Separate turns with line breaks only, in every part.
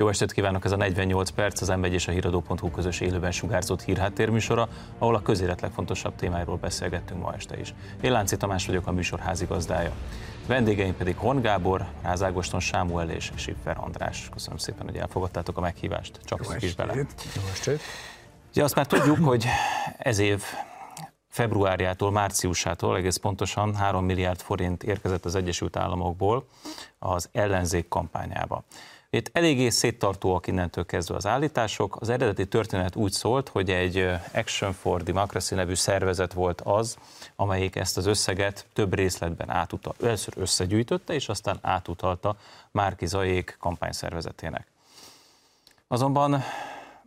Jó estét kívánok, ez a 48 perc, az m és a híradó.hu közös élőben sugárzott hírháttérműsora, ahol a közélet legfontosabb témáiról beszélgettünk ma este is. Én Lánci Tamás vagyok, a műsor házigazdája. Vendégeim pedig Hon Gábor, Rázágoston Sámuel és Siffer András. Köszönöm szépen, hogy elfogadtátok a meghívást. Csak is bele. Jó estét. Ugye azt már tudjuk, hogy ez év februárjától, márciusától egész pontosan 3 milliárd forint érkezett az Egyesült Államokból az ellenzék kampányába. Itt eléggé széttartóak innentől kezdve az állítások. Az eredeti történet úgy szólt, hogy egy Action for Democracy nevű szervezet volt az, amelyik ezt az összeget több részletben átutalta. Először összegyűjtötte, és aztán átutalta Márki Zajék kampányszervezetének. Azonban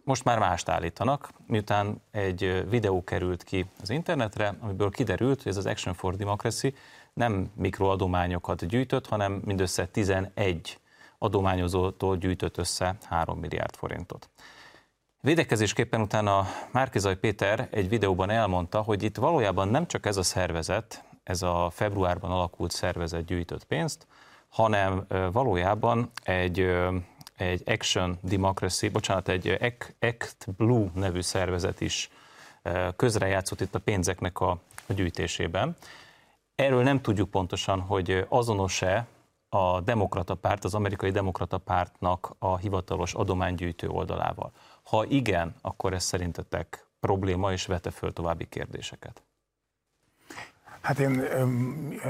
most már mást állítanak, miután egy videó került ki az internetre, amiből kiderült, hogy ez az Action for Democracy nem mikroadományokat gyűjtött, hanem mindössze 11 adományozótól gyűjtött össze 3 milliárd forintot. Védekezésképpen utána Márkizaj Péter egy videóban elmondta, hogy itt valójában nem csak ez a szervezet, ez a februárban alakult szervezet gyűjtött pénzt, hanem valójában egy egy Action Democracy, bocsánat, egy Act Blue nevű szervezet is közrejátszott itt a pénzeknek a, gyűjtésében. Erről nem tudjuk pontosan, hogy azonos-e a demokrata párt, az amerikai demokrata pártnak a hivatalos adománygyűjtő oldalával. Ha igen, akkor ez szerintetek probléma, és vete föl további kérdéseket?
Hát én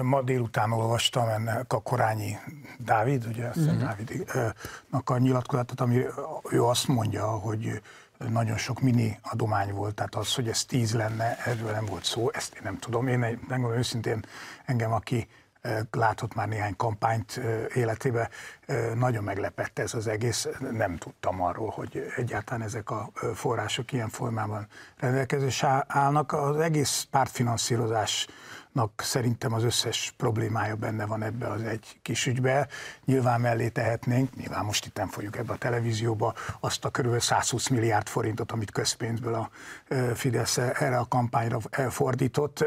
ma délután olvastam ennek a Korányi Dávid, ugye azt uh-huh. Dávidnak a nyilatkozatot, ami ő azt mondja, hogy nagyon sok mini adomány volt, tehát az, hogy ez tíz lenne, erről nem volt szó, ezt én nem tudom. Én megmondom őszintén, engem, aki látott már néhány kampányt életébe, nagyon meglepett ez az egész. Nem tudtam arról, hogy egyáltalán ezek a források ilyen formában rendelkezés állnak. Az egész pártfinanszírozás szerintem az összes problémája benne van ebbe az egy kis ügybe. Nyilván mellé tehetnénk, nyilván most itt nem fogjuk ebbe a televízióba, azt a körülbelül 120 milliárd forintot, amit közpénzből a Fidesz erre a kampányra fordított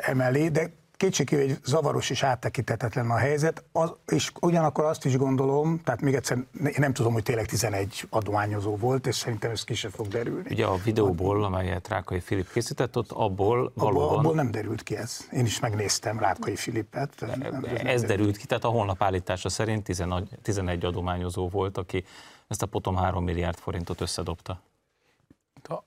emellé, de kétségkívül egy zavaros és áttekintetetlen a helyzet, az, és ugyanakkor azt is gondolom, tehát még egyszer én nem tudom, hogy tényleg 11 adományozó volt, és szerintem ez ki sem fog derülni.
Ugye a videóból, amelyet Rákai Filip készített, ott abból valóban... Abból,
abból nem derült ki ez. Én is megnéztem Rákai Filipet.
Ez, ez, ez derült ki, tehát a honlap állítása szerint 11 adományozó volt, aki ezt a potom 3 milliárd forintot összedobta.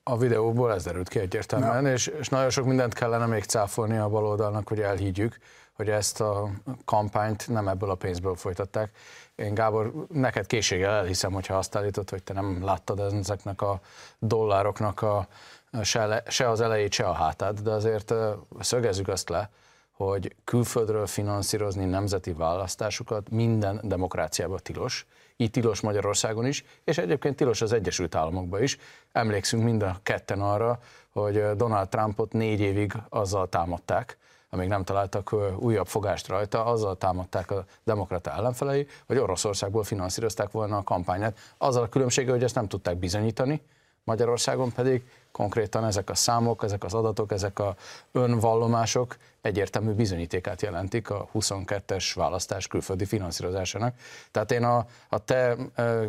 A videóból ez derült ki egyértelműen, és, és nagyon sok mindent kellene még cáfolni a baloldalnak, hogy elhiggyük, hogy ezt a kampányt nem ebből a pénzből folytatták. Én Gábor, neked készséggel elhiszem, hogyha azt állítod, hogy te nem láttad ezeknek a dollároknak a, se, le, se az elejét, se a hátát, de azért szögezzük azt le, hogy külföldről finanszírozni nemzeti választásokat minden demokráciában tilos, így tilos Magyarországon is, és egyébként tilos az Egyesült Államokban is. Emlékszünk mind a ketten arra, hogy Donald Trumpot négy évig azzal támadták, amíg nem találtak újabb fogást rajta, azzal támadták a demokrata ellenfelei, hogy Oroszországból finanszírozták volna a kampányát. Azzal a különbsége, hogy ezt nem tudták bizonyítani, Magyarországon pedig konkrétan ezek a számok, ezek az adatok, ezek a önvallomások egyértelmű bizonyítékát jelentik a 22-es választás külföldi finanszírozásának. Tehát én a, a te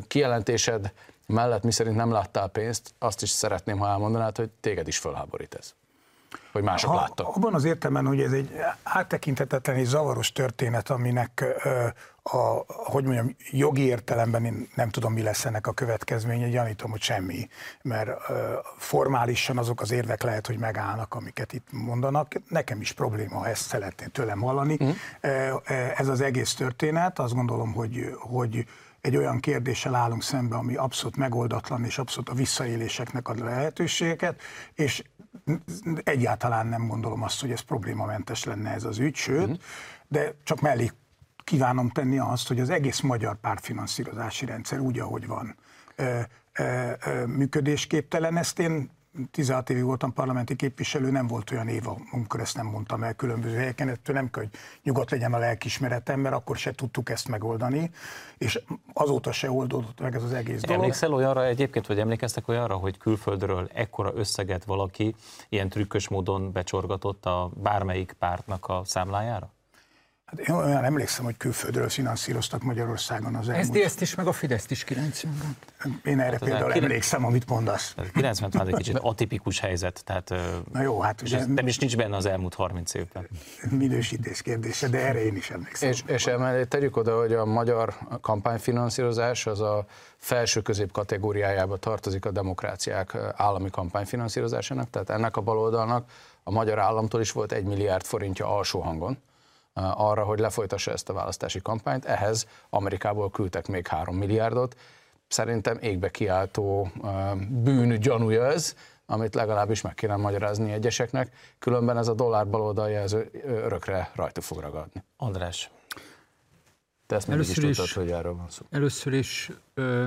kijelentésed mellett, miszerint nem láttál pénzt, azt is szeretném, ha elmondanád, hogy téged is fölháborít ez hogy mások ha, láttak.
Abban az értelemben, hogy ez egy áttekinthetetlen és zavaros történet, aminek a, hogy mondjam, jogi értelemben én nem tudom, mi lesz ennek a következménye, gyanítom, hogy semmi, mert formálisan azok az érvek lehet, hogy megállnak, amiket itt mondanak. Nekem is probléma, ha ezt szeretném tőlem hallani. Uh-huh. Ez az egész történet, azt gondolom, hogy, hogy egy olyan kérdéssel állunk szembe, ami abszolút megoldatlan, és abszolút a visszaéléseknek ad lehetőségeket, és egyáltalán nem gondolom azt, hogy ez problémamentes lenne ez az ügy, sőt, uh-huh. de csak mellé kívánom tenni azt, hogy az egész magyar pártfinanszírozási rendszer úgy, ahogy van, működésképtelen. Ezt én 16 évig voltam parlamenti képviselő, nem volt olyan év, amikor ezt nem mondtam el különböző helyeken, ettől nem kell, hogy nyugodt legyen a lelkismeretem, mert akkor se tudtuk ezt megoldani, és azóta se oldódott meg ez az egész dolog.
Emlékszel olyanra egyébként, vagy emlékeztek olyanra, hogy külföldről ekkora összeget valaki ilyen trükkös módon becsorgatott a bármelyik pártnak a számlájára?
Hát én olyan emlékszem, hogy külföldről finanszíroztak Magyarországon az
elmúlt. Ezt, is, meg a Fidesz is 90-ben.
Én erre hát például kire... emlékszem, amit mondasz.
90 egy kicsit atipikus helyzet, tehát
Na jó, hát
ugye, nem is nincs benne az elmúlt 30 évben.
Minősítés kérdése, de erre én is emlékszem.
És, és emellé tegyük oda, hogy a magyar kampányfinanszírozás az a felső közép kategóriájába tartozik a demokráciák állami kampányfinanszírozásának, tehát ennek a baloldalnak a magyar államtól is volt egy milliárd forintja alsó hangon arra, hogy lefolytassa ezt a választási kampányt. Ehhez Amerikából küldtek még három milliárdot. Szerintem égbe kiáltó bűn gyanúja ez, amit legalábbis meg kéne magyarázni egyeseknek, különben ez a dollár baloldal jelző örökre rajta fog ragadni.
András.
Te ezt
először
is tudtad,
is,
hogy erről van szó.
Először is ö,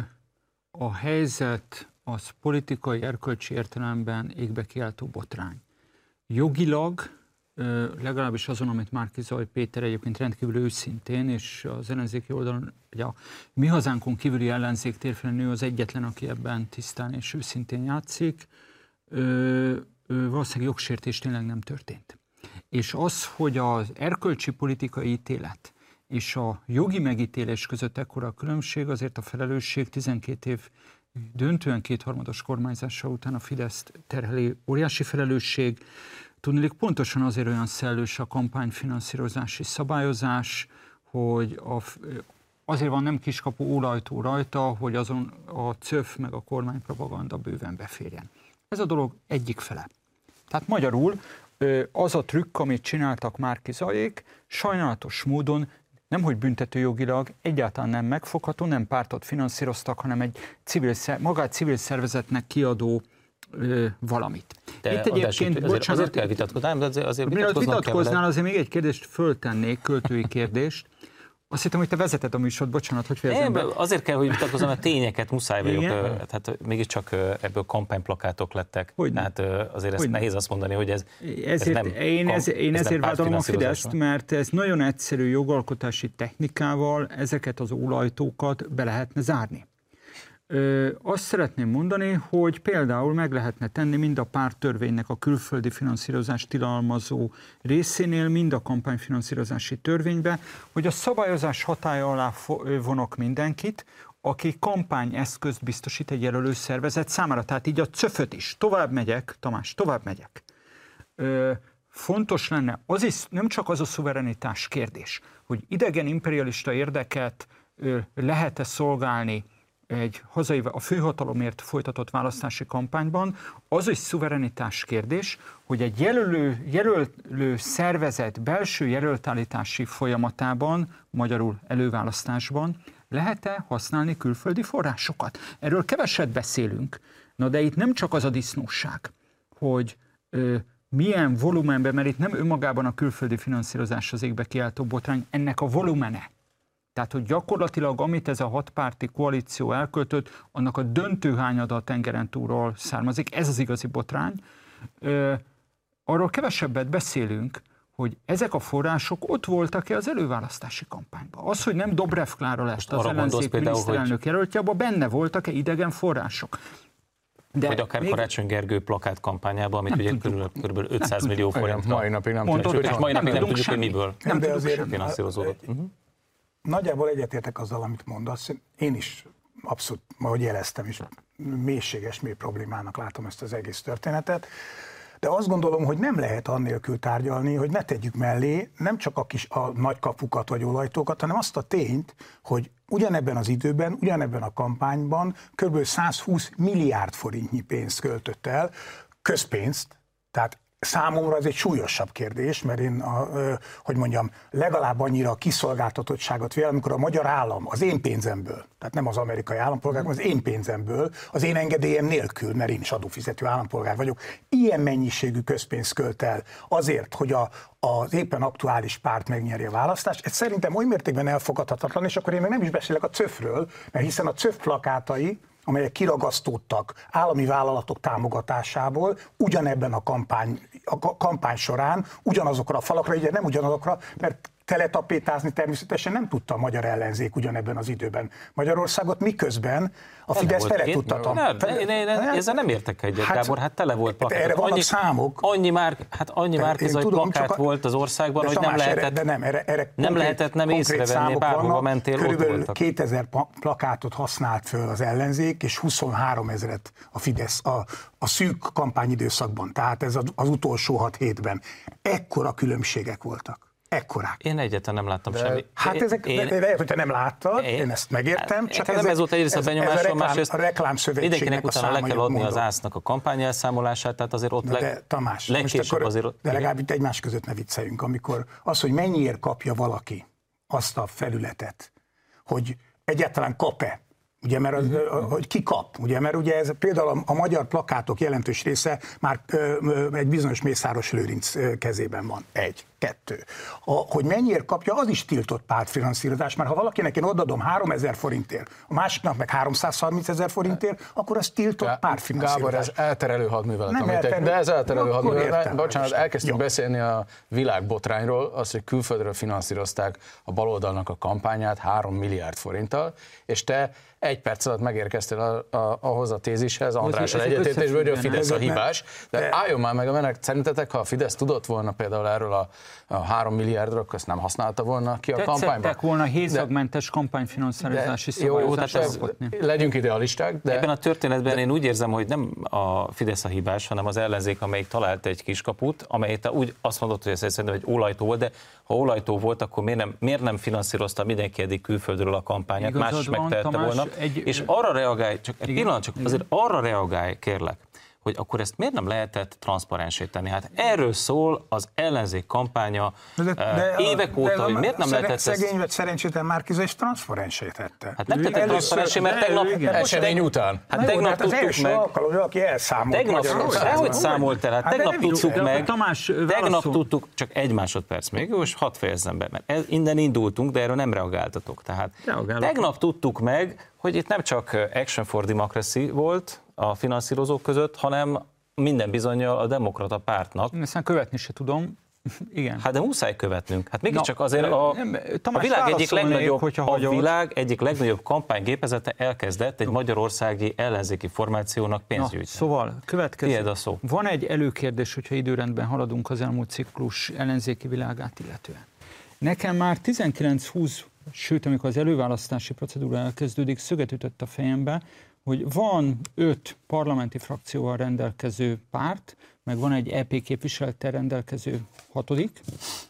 a helyzet az politikai, erkölcsi értelemben égbe kiáltó botrány. Jogilag legalábbis azon, amit Márki Zaj Péter egyébként rendkívül őszintén, és az ellenzéki oldalon, ugye a mi hazánkon kívüli ellenzék térfelén az egyetlen, aki ebben tisztán és őszintén játszik, ö, ö, valószínűleg jogsértés tényleg nem történt. És az, hogy az erkölcsi politikai ítélet és a jogi megítélés között ekkora a különbség, azért a felelősség 12 év döntően kétharmados kormányzása után a Fidesz terheli óriási felelősség, Tudnék pontosan azért olyan szellős a kampányfinanszírozási szabályozás, hogy a, azért van nem kiskapu ólajtó rajta, hogy azon a CÖF meg a kormánypropaganda bőven beférjen. Ez a dolog egyik fele. Tehát magyarul az a trükk, amit csináltak Márki Zajék, sajnálatos módon nem hogy büntetőjogilag egyáltalán nem megfogható, nem pártot finanszíroztak, hanem egy civil, magát civil szervezetnek kiadó ö, valamit.
De Itt egyébként, azért, bocsánat, azért kell vitatkozni, de azért, azért
vitatkoznál, azért még egy kérdést föltennék, költői kérdést. Azt hittem, hogy te vezeted a műsort, bocsánat, hogy fejezem
be. Azért kell, hogy vitatkozom, a tényeket muszáj vagyok. Igen? Tehát mégiscsak ebből kampányplakátok lettek. Hogy hát azért ezt nehéz azt mondani, hogy ez,
ezért,
ez nem
Én, ez, én ez ezért vádolom a Fideszt, mert ez nagyon egyszerű jogalkotási technikával ezeket az ólajtókat be lehetne zárni. Ö, azt szeretném mondani, hogy például meg lehetne tenni mind a párttörvénynek a külföldi finanszírozás tilalmazó részénél, mind a kampányfinanszírozási törvénybe, hogy a szabályozás hatája alá vonok mindenkit, aki kampányeszközt biztosít egy jelölő szervezet számára. Tehát így a cöföt is. Tovább megyek, Tamás, tovább megyek. Ö, fontos lenne, az is nem csak az a szuverenitás kérdés, hogy idegen imperialista érdeket lehet-e szolgálni egy hazai, a főhatalomért folytatott választási kampányban, az is szuverenitás kérdés, hogy egy jelölő, jelölő szervezet belső jelöltállítási folyamatában, magyarul előválasztásban lehet-e használni külföldi forrásokat? Erről keveset beszélünk, na de itt nem csak az a disznóság, hogy ö, milyen volumenben, mert itt nem önmagában a külföldi finanszírozás az égbe kiáltó botrány, ennek a volumene tehát, hogy gyakorlatilag amit ez a hatpárti koalíció elköltött, annak a döntő hányada a tengeren túlról származik, ez az igazi botrány. Ö, arról kevesebbet beszélünk, hogy ezek a források ott voltak-e az előválasztási kampányban. Az, hogy nem Dobrev Klára lett az ellenzék miniszterelnök hogy... jelöltje, abban benne voltak-e idegen források.
De Vagy akár még... Karácsony Gergő plakát kampányában, amit ugye körülbelül, körülbelül 500 nem millió forint.
Mai napig nem
tudjuk. Mai napig nem, nem tudjuk, hogy miből.
Nem, de azért finanszírozódott. Nagyjából egyetértek azzal, amit mondasz. Én is abszolút, ahogy jeleztem is, mélységes, mély problémának látom ezt az egész történetet. De azt gondolom, hogy nem lehet annélkül tárgyalni, hogy ne tegyük mellé nem csak a kis a nagy kapukat vagy olajtókat, hanem azt a tényt, hogy ugyanebben az időben, ugyanebben a kampányban kb. 120 milliárd forintnyi pénzt költött el, közpénzt, tehát Számomra ez egy súlyosabb kérdés, mert én, a, hogy mondjam, legalább annyira a kiszolgáltatottságot vélem, amikor a magyar állam az én pénzemből, tehát nem az amerikai állampolgár, az én pénzemből, az én engedélyem nélkül, mert én is adófizető állampolgár vagyok, ilyen mennyiségű közpénzt költ el azért, hogy a, az éppen aktuális párt megnyeri a választást, ez szerintem oly mértékben elfogadhatatlan, és akkor én még nem is beszélek a CÖF-ről, mert hiszen a CÖF plakátai, amelyek kiragasztódtak állami vállalatok támogatásából, ugyanebben a kampány, a kampány során ugyanazokra a falakra, ugye nem ugyanazokra, mert teletapétázni természetesen nem tudta a magyar ellenzék ugyanebben az időben. Magyarországot miközben a Fidesz tele tudta
nem, én, én, én, ezzel nem értek egyet, hát, Gábor, hát tele volt plakát.
Erre vannak annyi, számok.
Annyi már, hát annyi már tudom, plakát a, volt az országban, hogy nem lehetett,
de nem, erre, erre
nem lehetett nem észrevenni, bárhova mentél,
Körülbelül ott 2000 plakátot használt föl az ellenzék, és 23 ezeret a Fidesz a, a szűk kampányidőszakban, tehát ez az, az utolsó hat hétben. Ekkora különbségek voltak ekkorák.
Én egyetlen nem láttam de, semmi.
Hát ezek, én, de, lehet, hogy te nem láttad, én, én ezt megértem.
Csak ez, ez volt egyrészt a benyomásom,
másrészt a reklámszövetségnek
mindenkinek utána le kell adni az ásznak a kampány elszámolását, tehát azért ott
de, de, Tamás, most akkor, azért, de legalább itt egymás között ne vicceljünk, amikor az, hogy mennyiért kapja valaki azt a felületet, hogy egyáltalán kap-e Ugye, mert az, uh-huh. hogy ki kap, ugye, mert ugye ez például a, a magyar plakátok jelentős része már ö, ö, egy bizonyos Mészáros Lőrinc kezében van. Egy, kettő. A, hogy mennyiért kapja, az is tiltott pártfinanszírozás, mert ha valakinek én odadom 3000 forintért, a másiknak meg 330 ezer forintért, akkor az tiltott pártfinanszírozás.
Gábor, ez elterelő hadművelet, Nem amit elterelő, de ez elterelő hadművelet. Bocsánat, elkezdtünk Jó. beszélni a világbotrányról, az, hogy külföldről finanszírozták a baloldalnak a kampányát 3 milliárd forinttal, és te egy perc alatt megérkeztél a, a, ahhoz a tézishez, András egyetértésből, hogy a Fidesz a hibás. De álljon már meg a menek, szerintetek, ha a Fidesz tudott volna például erről a 3 milliárdról, akkor ezt nem használta volna ki a
Tetszettek
kampányban.
volna hézagmentes kampányfinanszírozási szabályozást
legyünk idealisták.
De... Ebben a történetben de... én úgy érzem, hogy nem a Fidesz a hibás, hanem az ellenzék, amelyik talált egy kiskaput, amelyet úgy azt mondott, hogy ez szerintem egy olajtó volt, de ha olajtó volt, akkor miért nem, miért nem finanszírozta mindenki eddig külföldről a kampányát, Igazad más is megtehette volna. Egy... És arra reagálj, csak egy pillanat, csak azért arra reagálj, kérlek, hogy akkor ezt miért nem lehetett transzparensíteni? Hát erről szól az ellenzék kampánya de, de, évek óta, de, hogy miért nem lehetett
ezt... Szegény vagy szerencsétlen Márkiza is transzparensítette.
Hát nem tette transzparensé, mert tegnap...
Esemény után.
Hát, hát tegnap tudtuk meg...
alkalom, hogy valaki elszámolt
Tegnap, hogy számolt el? Hát, hát tegnap tudtuk meg, tegnap tudtuk, csak egy másodperc még, és hadd fejezzem be, mert innen indultunk, de erről nem reagáltatok. Tehát tegnap tudtuk meg, hogy itt nem csak Action for Democracy volt, a finanszírozók között, hanem minden bizonyal a demokrata pártnak.
Ezt követni se tudom, igen.
Hát de muszáj követnünk. Hát mégiscsak azért a, nem, a világ egyik legnagyobb, hogyha a hagyod. világ egyik legnagyobb kampánygépezete elkezdett egy magyarországi ellenzéki formációnak pénzgyűjteni.
Szóval, következő.
Tiéd a szó.
Van egy előkérdés, hogyha időrendben haladunk az elmúlt ciklus ellenzéki világát illetően. Nekem már 19-20, sőt, amikor az előválasztási procedúra elkezdődik, szöget ütött a fejembe, hogy van öt parlamenti frakcióval rendelkező párt, meg van egy EP képviselettel rendelkező hatodik,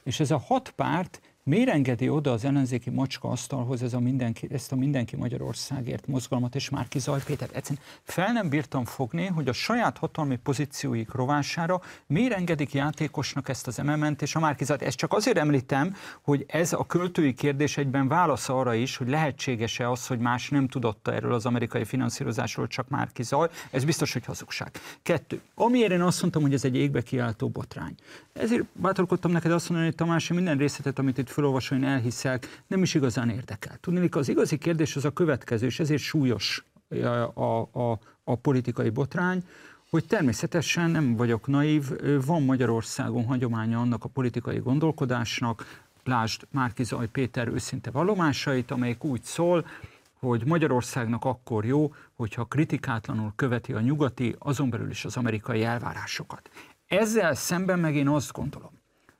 és ez a hat párt Miért engedi oda az ellenzéki macska asztalhoz ez a mindenki, ezt a mindenki Magyarországért mozgalmat és Márki Zaj Péter? Egyszerűen fel nem bírtam fogni, hogy a saját hatalmi pozícióik rovására miért engedik játékosnak ezt az MMN-t és a Márki Zajt. Ezt csak azért említem, hogy ez a költői kérdés egyben válasz arra is, hogy lehetséges-e az, hogy más nem tudott erről az amerikai finanszírozásról, csak Márki Zaj. Ez biztos, hogy hazugság. Kettő. Amiért én azt mondtam, hogy ez egy égbe kiáltó botrány. Ezért bátorkodtam neked azt mondani, hogy Tamás, minden részletet, amit itt felolvasol, én elhiszek, nem is igazán érdekel. Tudni, az igazi kérdés az a következő, és ezért súlyos a, a, a politikai botrány, hogy természetesen nem vagyok naív, van Magyarországon hagyománya annak a politikai gondolkodásnak, lásd Márki Zaj Péter őszinte vallomásait, amelyik úgy szól, hogy Magyarországnak akkor jó, hogyha kritikátlanul követi a nyugati, azon belül is az amerikai elvárásokat. Ezzel szemben meg én azt gondolom,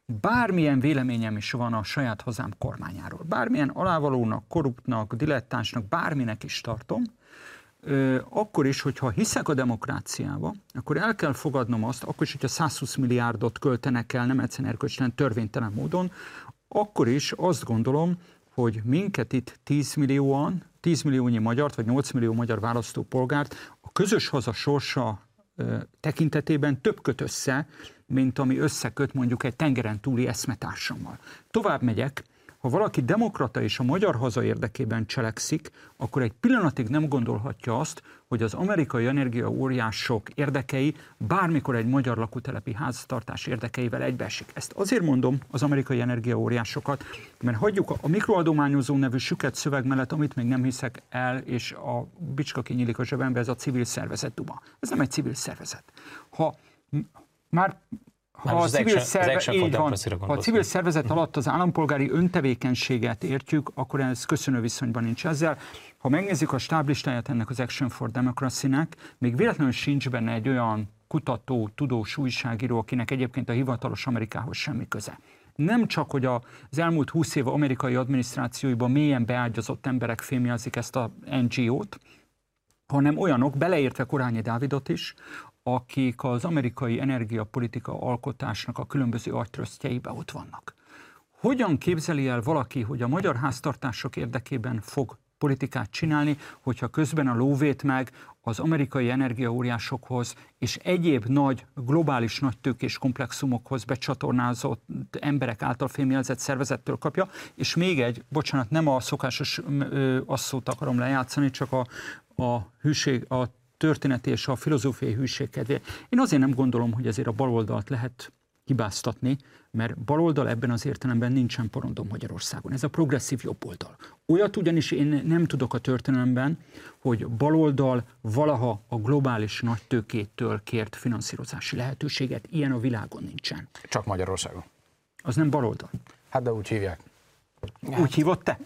bármilyen véleményem is van a saját hazám kormányáról, bármilyen alávalónak, korruptnak, dilettánsnak, bárminek is tartom, akkor is, hogyha hiszek a demokráciába, akkor el kell fogadnom azt, akkor is, hogyha 120 milliárdot költenek el nem egyszerűen erkölcstelen, törvénytelen módon, akkor is azt gondolom, hogy minket itt 10 millióan, 10 milliónyi magyart, vagy 8 millió magyar választópolgárt a közös haza sorsa tekintetében több köt össze, mint ami összeköt mondjuk egy tengeren túli eszmetársammal. Tovább megyek, ha valaki demokrata és a magyar haza érdekében cselekszik, akkor egy pillanatig nem gondolhatja azt, hogy az amerikai energiaóriások érdekei bármikor egy magyar lakótelepi háztartás érdekeivel egybeesik. Ezt azért mondom az amerikai energiaóriásokat, mert hagyjuk a mikroadományozó nevű süket szöveg mellett, amit még nem hiszek el, és a bicska kinyílik a zsebembe, ez a civil szervezet duma. Ez nem egy civil szervezet. Ha már ha a civil, szerve, így van, ha a civil szervezet alatt az állampolgári öntevékenységet értjük, akkor ez köszönő viszonyban nincs ezzel. Ha megnézzük a stáblistáját ennek az Action for Democracy-nek, még véletlenül sincs benne egy olyan kutató, tudós újságíró, akinek egyébként a hivatalos Amerikához semmi köze. Nem csak, hogy az elmúlt húsz év amerikai adminisztrációiban mélyen beágyazott emberek fémjelzik ezt a NGO-t, hanem olyanok, beleértve Korányi Dávidot is, akik az amerikai energiapolitika alkotásnak a különböző agytrösztjeibe ott vannak. Hogyan képzeli el valaki, hogy a magyar háztartások érdekében fog politikát csinálni, hogyha közben a lóvét meg az amerikai energiaóriásokhoz és egyéb nagy, globális nagytőkés komplexumokhoz becsatornázott emberek által fémjelzett szervezettől kapja, és még egy, bocsánat, nem a szokásos asszót akarom lejátszani, csak a, a hűség, a történeti és a filozófiai hűség kedvéért. Én azért nem gondolom, hogy ezért a baloldalt lehet hibáztatni, mert baloldal ebben az értelemben nincsen porondom Magyarországon. Ez a progresszív jobboldal. Olyat ugyanis én nem tudok a történelemben, hogy baloldal valaha a globális nagytőkétől kért finanszírozási lehetőséget. Ilyen a világon nincsen.
Csak Magyarországon.
Az nem baloldal.
Hát de úgy hívják.
Úgy hívott te?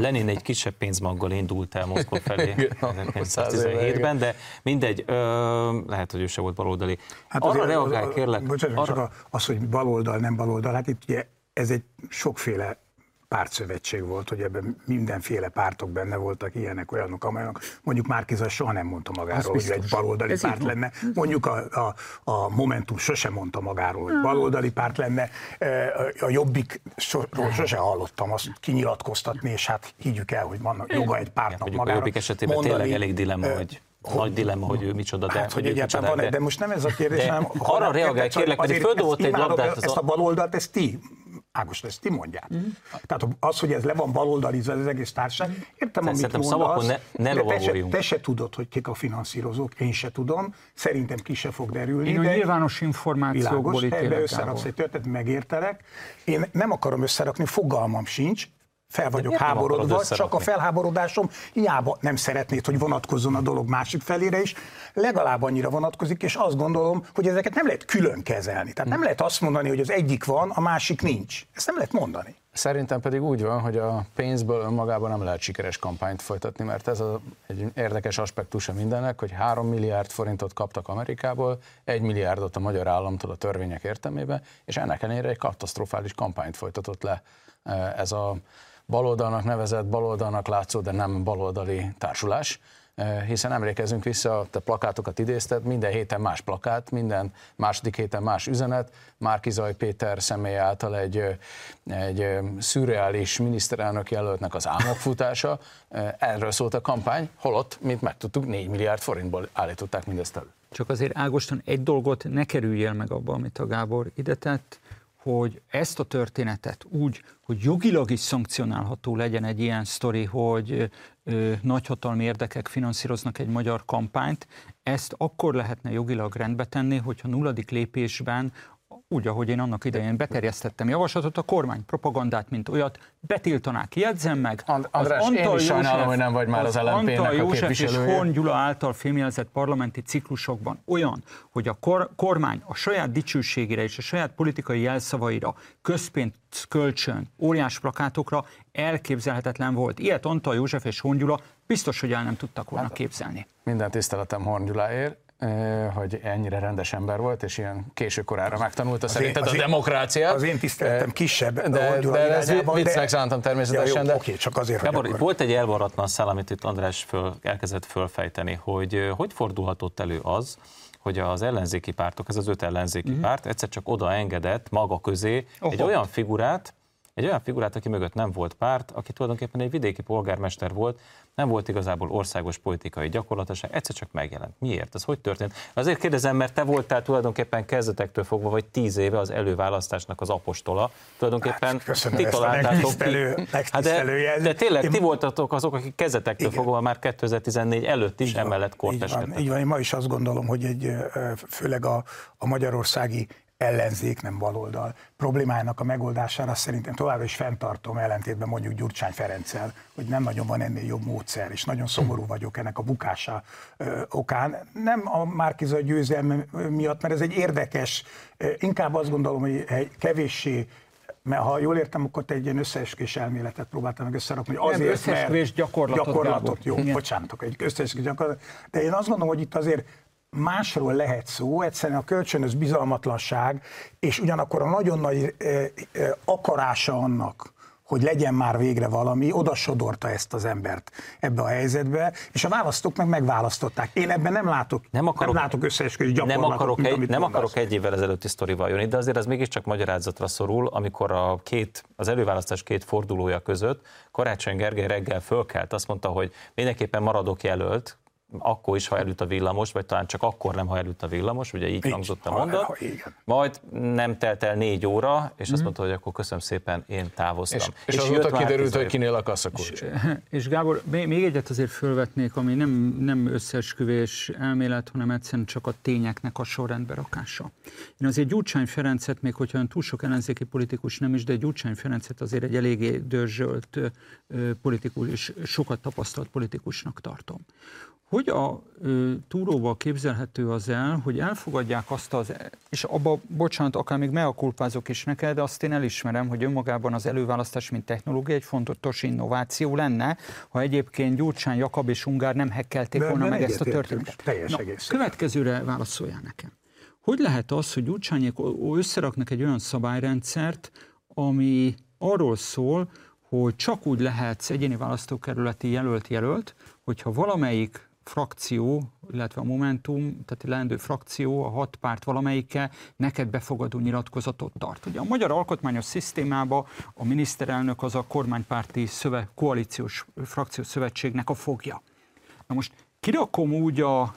Lenin egy kisebb pénzmaggal indult el Moszkva felé 1917-ben, de mindegy, ö, lehet, hogy ő se volt baloldali. Hát Arra reagál, kérlek.
Bocsánat, arra... csak az, hogy baloldal, nem baloldal, hát itt ugye ez egy sokféle pártszövetség volt, hogy ebben mindenféle pártok benne voltak, ilyenek, olyanok, amelyek mondjuk Márkizaj soha nem mondta magáról, hogy egy baloldali Ez párt lenne. Mondjuk a, a, a Momentum sose mondta magáról, hogy baloldali párt lenne. E, a Jobbikról sose hallottam azt kinyilatkoztatni, és hát higgyük el, hogy vannak joga egy pártnak
magára. A Jobbik esetében mondani, tényleg elég dilemma, hogy nagy dilemma, hogy ő micsoda.
De, hát, hogy egyáltalán van, de, de most nem ez a kérdés, hanem...
Arra reagálj, kérlek, mert földobott egy labdát.
Ezt a baloldalt, ezt ti Ágos, ezt ti mondják. Mm. Tehát az, hogy ez le van baloldalizva az egész társaság, értem, amit mondasz, ne, ne te, se, te se tudod, hogy kik a finanszírozók, én se tudom, szerintem ki se fog derülni.
Én
a
nyilvános információkból
világos, ítélek. összeraksz egy történet, megértelek. Én nem akarom összerakni, fogalmam sincs, fel vagyok háborodva, csak a felháborodásom hiába nem szeretnéd, hogy vonatkozzon a dolog másik felére is, legalább annyira vonatkozik, és azt gondolom, hogy ezeket nem lehet külön kezelni. Tehát nem lehet azt mondani, hogy az egyik van, a másik nincs. Ezt nem lehet mondani.
Szerintem pedig úgy van, hogy a pénzből önmagában nem lehet sikeres kampányt folytatni, mert ez a, egy érdekes aspektusa mindennek, hogy 3 milliárd forintot kaptak Amerikából, 1 milliárdot a magyar államtól a törvények értelmében, és ennek ellenére egy katasztrofális kampányt folytatott le eh, ez a baloldalnak nevezett, baloldalnak látszó, de nem baloldali társulás, eh, hiszen emlékezünk vissza, te plakátokat idézted, minden héten más plakát, minden második héten más üzenet, Márkizaj Péter személy által egy, eh, egy eh, szürreális miniszterelnök jelöltnek az álmokfutása, erről szólt a kampány, holott, mint megtudtuk, 4 milliárd forintból állították mindezt elő.
Csak azért Ágoston egy dolgot ne kerüljél meg abba, amit a Gábor ide tett, hogy ezt a történetet úgy, hogy jogilag is szankcionálható legyen egy ilyen sztori, hogy ö, nagyhatalmi érdekek finanszíroznak egy magyar kampányt, ezt akkor lehetne jogilag rendbe tenni, hogyha nulladik lépésben úgy, ahogy én annak idején beterjesztettem javaslatot, a kormány propagandát, mint olyat betiltanák. Jegyzem meg.
And, András, az Antal én is sajnálom, hogy nem vagy már az, az Antal József
és Horn Gyula által filmjelzett parlamenti ciklusokban olyan, hogy a kor, kormány a saját dicsőségére és a saját politikai jelszavaira közpénzt kölcsön, óriás plakátokra elképzelhetetlen volt. Ilyet Antal József és Horn Gyula biztos, hogy el nem tudtak volna hát, képzelni.
Minden tiszteletem Horn Gyuláért, hogy ennyire rendes ember volt, és ilyen késő korára megtanulta az szerinted én, a demokráciát.
Az én tiszteletem kisebb.
De, de, de ez viccnek szántam természetesen. Ja, jó,
de... Oké, csak azért,
Gábor, hogy akkor... Volt egy elvaratlan szál, amit itt András föl, elkezdett fölfejteni, hogy hogy fordulhatott elő az, hogy az ellenzéki pártok, ez az öt ellenzéki uh-huh. párt egyszer csak oda engedett maga közé oh, egy olyan figurát, egy olyan figurát, aki mögött nem volt párt, aki tulajdonképpen egy vidéki polgármester volt, nem volt igazából országos politikai gyakorlatilag, egyszer csak megjelent. Miért? Ez hogy történt? Azért kérdezem, mert te voltál tulajdonképpen kezdetektől fogva, vagy tíz éve az előválasztásnak az apostola. Tulajdonképpen hát, ti találtátok ki. Hát de, de tényleg ti voltatok azok, akik kezdetektől Igen. fogva már 2014 előtt is így emellett korteskedtek.
Így van, így van, én ma is azt gondolom, hogy egy, főleg a, a magyarországi ellenzék, nem baloldal problémájának a megoldására szerintem továbbra is fenntartom ellentétben mondjuk Gyurcsány Ferenccel, hogy nem nagyon van ennél jobb módszer, és nagyon szomorú vagyok ennek a bukása ö, okán. Nem a Márkiza győzelme miatt, mert ez egy érdekes, inkább azt gondolom, hogy egy kevéssé mert ha jól értem, akkor te egy ilyen összeesküvés elméletet próbáltam meg összerakni,
hogy azért, összeesküvés mert gyakorlatot,
gyakorlatot jó, Igen. bocsánatok, egy összeesküvés gyakorlatot, de én azt gondolom, hogy itt azért másról lehet szó, egyszerűen a kölcsönös bizalmatlanság, és ugyanakkor a nagyon nagy akarása annak, hogy legyen már végre valami, oda sodorta ezt az embert ebbe a helyzetbe, és a választók meg megválasztották. Én ebben nem látok, nem akarok, nem látok összeesküvés
gyakorlatot, nem akarok, mint, egy, nem akarok egy évvel ezelőtti sztorival jönni, de azért az mégiscsak magyarázatra szorul, amikor a két, az előválasztás két fordulója között Karácsony Gergely reggel fölkelt, azt mondta, hogy mindenképpen maradok jelölt, akkor is, ha elüt a villamos, vagy talán csak akkor nem, ha elüt a villamos, ugye így hangzott a mondat. Majd nem telt el négy óra, és azt mhm. mondta, hogy akkor köszönöm szépen, én távoztam.
És, és, és azóta kiderült, hogy kinél a kaszakulcs. És,
és Gábor, még egyet azért fölvetnék, ami nem, nem összeesküvés elmélet, hanem egyszerűen csak a tényeknek a sorrendbe rakása. Én azért Gyurcsány Ferencet, még hogyha olyan túl sok ellenzéki politikus nem is, de Gyurcsány Ferencet azért egy eléggé dörzsölt politikus, és sokat tapasztalt politikusnak tartom. Hogy a ö, túróval képzelhető az el, hogy elfogadják azt az, és abba, bocsánat, akár még meakulpázok is neked, de azt én elismerem, hogy önmagában az előválasztás, mint technológia egy fontos innováció lenne, ha egyébként Gyurcsány, Jakab és Ungár nem hekkelték de, volna meg ezt a történetet.
Teljes Na,
következőre válaszoljál nekem. Hogy lehet az, hogy Gyurcsányék összeraknak egy olyan szabályrendszert, ami arról szól, hogy csak úgy lehetsz egyéni választókerületi jelölt-jelölt, hogyha valamelyik frakció, illetve a Momentum, tehát a leendő frakció, a hat párt valamelyike neked befogadó nyilatkozatot tart. Ugye a magyar alkotmányos szisztémában a miniszterelnök az a kormánypárti szöve, koalíciós frakciós szövetségnek a fogja. Na most kirakom úgy a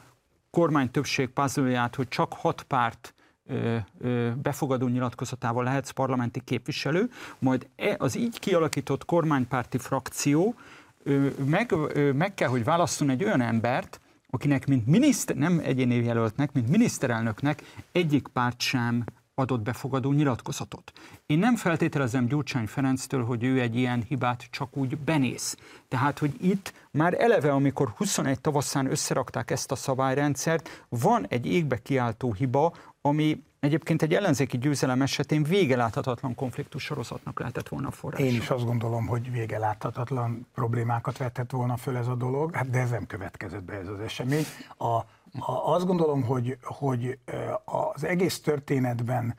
kormány többség puzzle hogy csak hat párt befogadó nyilatkozatával lehetsz parlamenti képviselő, majd e, az így kialakított kormánypárti frakció meg, meg kell, hogy válasszon egy olyan embert, akinek, mint miniszter, nem egyéni jelöltnek, mint miniszterelnöknek egyik párt sem adott befogadó nyilatkozatot. Én nem feltételezem Gyurcsány Ferenctől, hogy ő egy ilyen hibát csak úgy benéz. Tehát, hogy itt már eleve, amikor 21 tavaszán összerakták ezt a szabályrendszert, van egy égbe kiáltó hiba, ami egyébként egy ellenzéki győzelem esetén vége láthatatlan konfliktus sorozatnak lehetett volna a forrás.
Én is azt gondolom, hogy vége láthatatlan problémákat vetett volna föl ez a dolog, hát de ez nem következett be ez az esemény. A, a, azt gondolom, hogy, hogy az egész történetben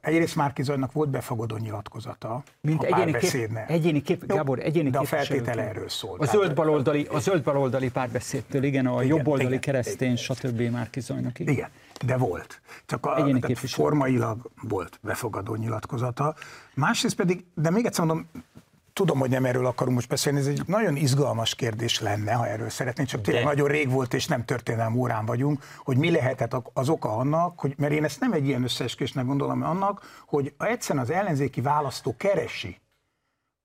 Egyrészt Márki Zajnak volt befogadó nyilatkozata,
Mint a egyéni kép, egyéni kép, Gábor, egyéni
De a feltétele erről szól.
A zöld baloldali, a zöld baloldali párbeszédtől, igen, a igen, jobboldali igen, keresztény, igen, stb. Márki Zajnak.
Igen. igen, de volt. Csak a, tehát formailag volt befogadó nyilatkozata. Másrészt pedig, de még egyszer mondom, tudom, hogy nem erről akarunk most beszélni, ez egy nagyon izgalmas kérdés lenne, ha erről szeretnénk, csak tényleg De... nagyon rég volt, és nem történelem órán vagyunk, hogy mi lehetett az oka annak, hogy, mert én ezt nem egy ilyen összeesküvésnek gondolom, annak, hogy egyszerűen az ellenzéki választó keresi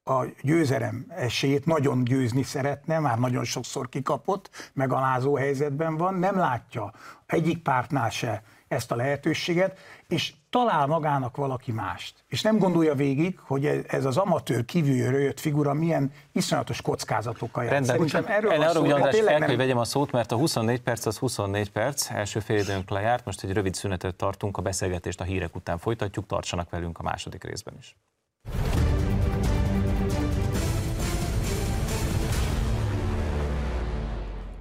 a győzelem esélyét, nagyon győzni szeretne, már nagyon sokszor kikapott, megalázó helyzetben van, nem látja egyik pártnál se ezt a lehetőséget, és talál magának valaki mást. És nem gondolja végig, hogy ez az amatőr kívülről jött figura milyen iszonyatos kockázatokkal jár.
Rendben, Szerintem erről van szó, András, el kell, hogy vegyem a szót, mert a 24 perc az 24 perc, első fél időnk lejárt, most egy rövid szünetet tartunk, a beszélgetést a hírek után folytatjuk, tartsanak velünk a második részben is.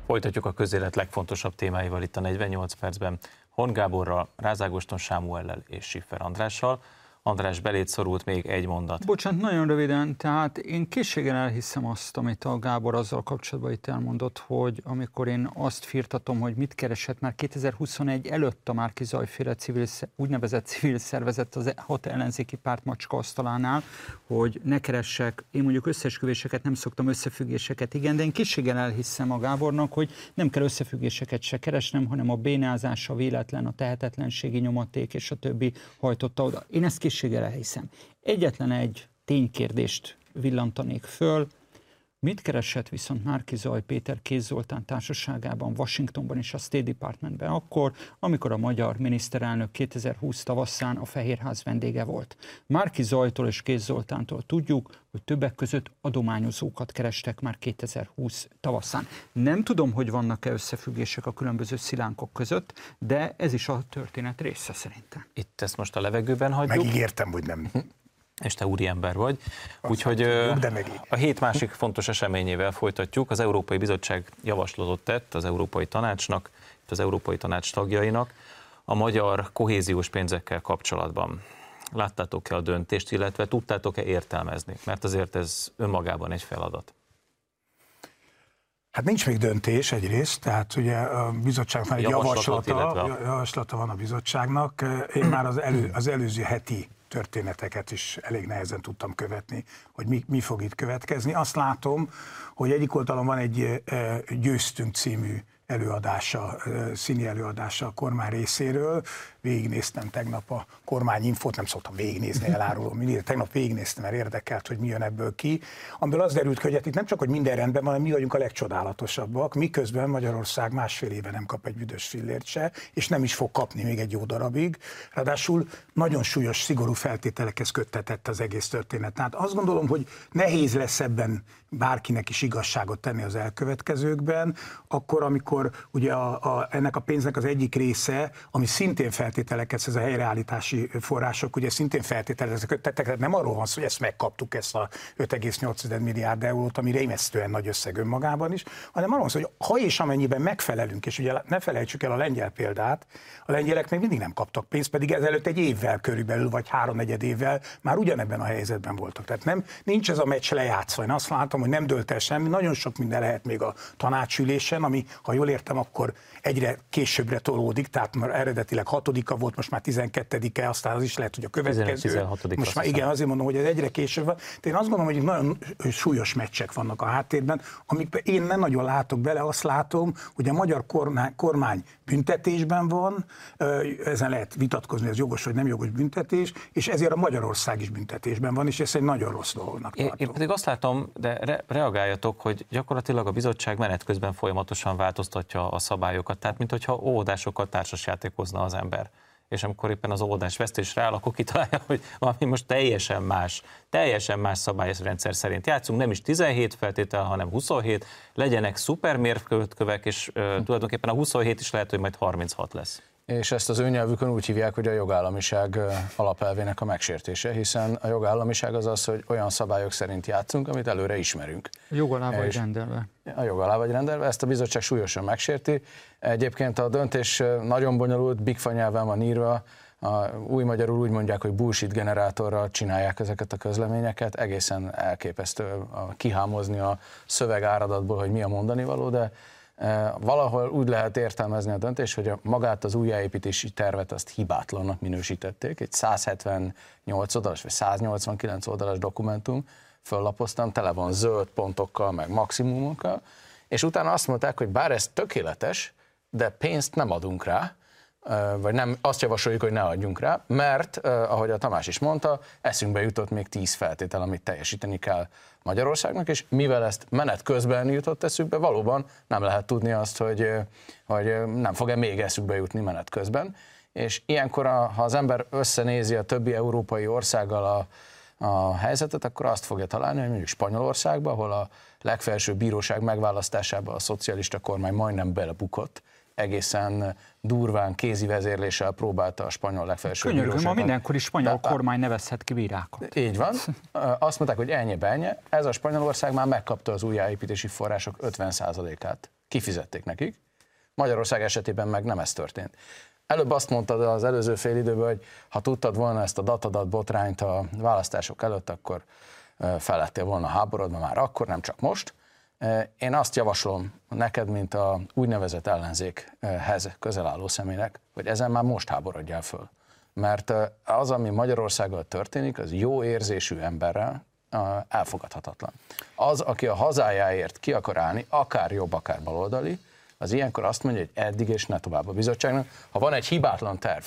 Folytatjuk a közélet legfontosabb témáival itt a 48 percben. Hon Gáborral, Rázágoston Sámuellel és Siffer Andrással. András, belét szorult még egy mondat.
Bocsánat, nagyon röviden, tehát én készséggel elhiszem azt, amit a Gábor azzal kapcsolatban itt elmondott, hogy amikor én azt firtatom, hogy mit keresett már 2021 előtt a Márki Zajféle civil, úgynevezett civil szervezet az hat ellenzéki párt macska asztalánál, hogy ne keressek, én mondjuk összesküvéseket nem szoktam, összefüggéseket, igen, de én készséggel elhiszem a Gábornak, hogy nem kell összefüggéseket se keresnem, hanem a bénázás, a véletlen, a tehetetlenségi nyomaték és a többi hajtotta oda. Én ezt készséggel elhiszem. Egyetlen egy ténykérdést villantanék föl, Mit keresett viszont Márki Zaj Péter Kéz Zoltán társaságában Washingtonban és a State Departmentben akkor, amikor a magyar miniszterelnök 2020 tavasszán a Fehérház vendége volt. Márki Zajtól és Kéz Zoltántól tudjuk, hogy többek között adományozókat kerestek már 2020 tavasszán. Nem tudom, hogy vannak-e összefüggések a különböző szilánkok között, de ez is a történet része szerintem.
Itt ezt most a levegőben hagyjuk.
Megígértem, hogy nem
és te úriember vagy. Úgyhogy a hét másik fontos eseményével folytatjuk. Az Európai Bizottság javaslatot tett az Európai Tanácsnak, az Európai Tanács tagjainak a magyar kohéziós pénzekkel kapcsolatban. Láttátok-e a döntést, illetve tudtátok-e értelmezni? Mert azért ez önmagában egy feladat.
Hát nincs még döntés egyrészt, tehát ugye a bizottságnak egy javaslata, javaslata van a bizottságnak. Én már az, elő, az előző heti történeteket is elég nehezen tudtam követni, hogy mi, mi fog itt következni. Azt látom, hogy egyik oldalon van egy Győztünk című előadása, színi előadása a kormány részéről. Végignéztem tegnap a kormányinfót, nem szoktam végignézni, elárulom mindig, tegnap végignéztem, mert érdekelt, hogy mi jön ebből ki. Amiből az derült ki, hogy hát itt nem csak, hogy minden rendben van, hanem mi vagyunk a legcsodálatosabbak, miközben Magyarország másfél éve nem kap egy büdös fillért se, és nem is fog kapni még egy jó darabig. Ráadásul nagyon súlyos, szigorú feltételekhez köttetett az egész történet. Tehát azt gondolom, hogy nehéz lesz ebben bárkinek is igazságot tenni az elkövetkezőkben, akkor, amikor ugye a, a, ennek a pénznek az egyik része, ami szintén feltételeket, ez a helyreállítási források, ugye szintén feltételezek, tehát nem arról van szó, hogy ezt megkaptuk, ezt a 5,8 milliárd eurót, ami rémesztően nagy összeg önmagában is, hanem arról van szó, hogy ha és amennyiben megfelelünk, és ugye ne felejtsük el a lengyel példát, a lengyelek még mindig nem kaptak pénzt, pedig ezelőtt egy évvel körülbelül, vagy háromnegyed évvel már ugyanebben a helyzetben voltak. Tehát nem, nincs ez a meccs lejátszva. Én azt látom, hogy nem dölt el semmi, nagyon sok minden lehet még a tanácsülésen, ami, ha jól értem, akkor egyre későbbre tolódik, tehát már eredetileg hatodika volt, most már 12-e, aztán az is lehet, hogy a következő. 16 most már igen, azért mondom, hogy ez egyre később van. De én azt gondolom, hogy nagyon súlyos meccsek vannak a háttérben, amikben én nem nagyon látok bele, azt látom, hogy a magyar kormány büntetésben van, ezen lehet vitatkozni, ez jogos vagy nem jogos büntetés, és ezért a Magyarország is büntetésben van, és ez egy nagyon rossz dolognak
tartom. Én, pedig azt látom, de re- reagáljatok, hogy gyakorlatilag a bizottság menet közben folyamatosan változtatja a szabályokat, tehát mintha óvodásokkal társasjátékozna az ember és amikor éppen az óvodás vesztésre áll, akkor kitalálja, hogy valami most teljesen más, teljesen más szabályrendszer szerint játszunk, nem is 17 feltétel, hanem 27, legyenek szuper mérkőkövek, és uh, tulajdonképpen a 27 is lehet, hogy majd 36 lesz
és ezt az ő nyelvükön úgy hívják, hogy a jogállamiság alapelvének a megsértése, hiszen a jogállamiság az az, hogy olyan szabályok szerint játszunk, amit előre ismerünk.
A jog alá vagy rendelve.
A jog alá vagy rendelve, ezt a bizottság súlyosan megsérti. Egyébként a döntés nagyon bonyolult, bigfa nyelven van írva, a új magyarul úgy mondják, hogy bullshit generátorral csinálják ezeket a közleményeket, egészen elképesztő kihámozni a szöveg áradatból, hogy mi a mondani való, de Valahol úgy lehet értelmezni a döntés, hogy a magát az újjáépítési tervet azt hibátlannak minősítették. Egy 178 oldalas vagy 189 oldalas dokumentum, föllapoztam, tele van zöld pontokkal, meg maximumokkal, és utána azt mondták, hogy bár ez tökéletes, de pénzt nem adunk rá, vagy nem, azt javasoljuk, hogy ne adjunk rá, mert, ahogy a Tamás is mondta, eszünkbe jutott még tíz feltétel, amit teljesíteni kell Magyarországnak, és mivel ezt menet közben jutott eszükbe, valóban nem lehet tudni azt, hogy, hogy nem fog-e még eszükbe jutni menet közben. És ilyenkor, ha az ember összenézi a többi európai országgal a, a helyzetet, akkor azt fogja találni, hogy mondjuk Spanyolországban, ahol a legfelsőbb bíróság megválasztásában a szocialista kormány majdnem belebukott, egészen durván kézi vezérléssel próbálta a spanyol legfelsőbb
Könyörgöm, ma mindenkori spanyol De, kormány nevezhet ki bírákat.
Így van. Azt mondták, hogy ennyi ennyi. Ez a Spanyolország már megkapta az újjáépítési források 50%-át. Kifizették nekik. Magyarország esetében meg nem ez történt. Előbb azt mondtad az előző fél időben, hogy ha tudtad volna ezt a datadat botrányt a választások előtt, akkor felettél volna háborodva már akkor, nem csak most. Én azt javaslom neked, mint a úgynevezett ellenzékhez közel álló személynek, hogy ezen már most háborodjál föl. Mert az, ami Magyarországgal történik, az jó érzésű emberrel elfogadhatatlan. Az, aki a hazájáért ki akar állni, akár jobb, akár baloldali, az ilyenkor azt mondja, hogy eddig és ne tovább a bizottságnak. Ha van egy hibátlan terv,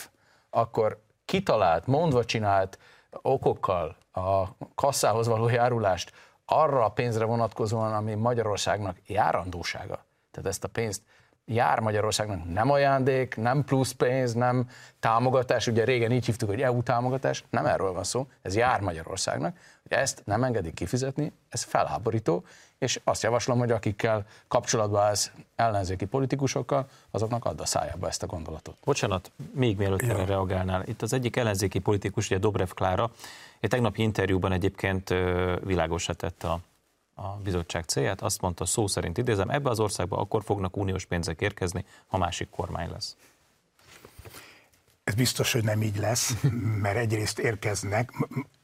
akkor kitalált, mondva csinált okokkal a kasszához való járulást arra a pénzre vonatkozóan, ami Magyarországnak járandósága, tehát ezt a pénzt jár Magyarországnak nem ajándék, nem plusz pénz, nem támogatás, ugye régen így hívtuk, hogy EU támogatás, nem erről van szó, ez jár Magyarországnak, hogy ezt nem engedik kifizetni, ez felháborító, és azt javaslom, hogy akikkel kapcsolatban állsz ellenzéki politikusokkal, azoknak add a szájába ezt a gondolatot.
Bocsánat, még mielőtt ja. reagálnál. Itt az egyik ellenzéki politikus, ugye Dobrev Klára, egy tegnapi interjúban egyébként világosra tette a a bizottság célját, azt mondta szó szerint idézem, ebbe az országba akkor fognak uniós pénzek érkezni, ha másik kormány lesz.
Ez biztos, hogy nem így lesz, mert egyrészt érkeznek,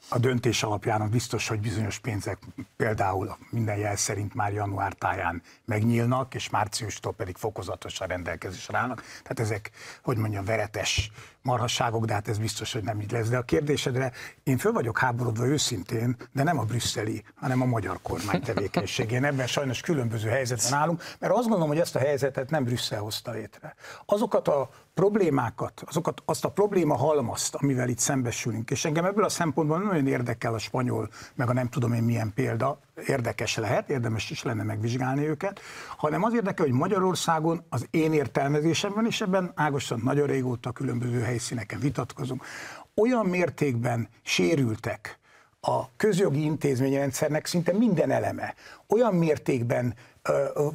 a döntés alapján biztos, hogy bizonyos pénzek például minden jel szerint már január táján megnyílnak, és márciustól pedig fokozatosan rendelkezésre állnak. Tehát ezek, hogy mondjam, veretes marhasságok, de hát ez biztos, hogy nem így lesz. De a kérdésedre én föl vagyok háborodva őszintén, de nem a brüsszeli, hanem a magyar kormány tevékenységén. Ebben sajnos különböző helyzetben állunk, mert azt gondolom, hogy ezt a helyzetet nem Brüsszel hozta létre. Azokat a problémákat, azokat, azt a probléma halmazt, amivel itt szembesülünk, és engem ebből a szempontból nagyon érdekel a spanyol, meg a nem tudom én milyen példa, érdekes lehet, érdemes is lenne megvizsgálni őket, hanem az érdekel, hogy Magyarországon az én értelmezésemben, és ebben Ágoston nagyon régóta különböző helyszíneken vitatkozunk, olyan mértékben sérültek a közjogi intézményrendszernek szinte minden eleme. Olyan mértékben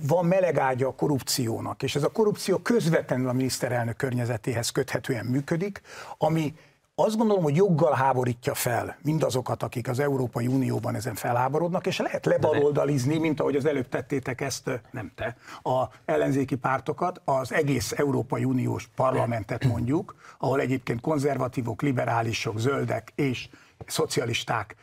van melegágya a korrupciónak, és ez a korrupció közvetlenül a miniszterelnök környezetéhez köthetően működik, ami azt gondolom, hogy joggal háborítja fel mindazokat, akik az Európai Unióban ezen felháborodnak, és lehet lebaloldalizni, mint ahogy az előbb tettétek ezt, nem te, a ellenzéki pártokat, az egész Európai Uniós parlamentet mondjuk, ahol egyébként konzervatívok, liberálisok, zöldek és szocialisták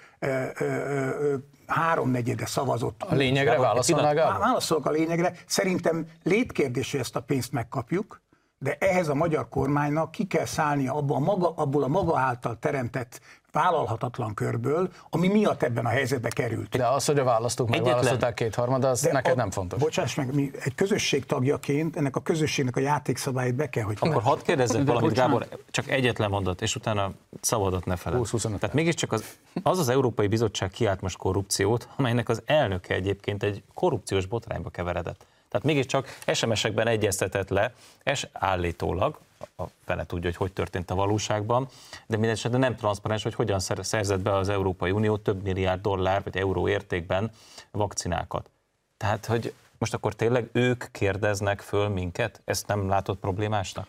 háromnegyede szavazott.
A lényegre válaszolnál,
Válaszolok a lényegre. Szerintem létkérdés, hogy ezt a pénzt megkapjuk, de ehhez a magyar kormánynak ki kell szállnia abból a maga, abból a maga által teremtett vállalhatatlan körből, ami miatt ebben a helyzetbe került.
De az, hogy a választók megválasztották kétharmad, az de neked a, nem fontos.
Bocsáss meg, mi egy közösség tagjaként ennek a közösségnek a játékszabályait be kell, hogy...
Akkor hadd kérdezzek valamit, Gábor, csak egyetlen mondat, és utána szavadat ne feled. 20 Tehát mégiscsak az, az az Európai Bizottság kiállt most korrupciót, amelynek az elnöke egyébként egy korrupciós botrányba keveredett. Tehát mégiscsak SMS-ekben egyeztetett le, és állítólag, a fele tudja, hogy hogy történt a valóságban, de mindesetre nem transzparens, hogy hogyan szerzett be az Európai Unió több milliárd dollár vagy euró értékben vakcinákat. Tehát, hogy most akkor tényleg ők kérdeznek föl minket? Ezt nem látott problémásnak?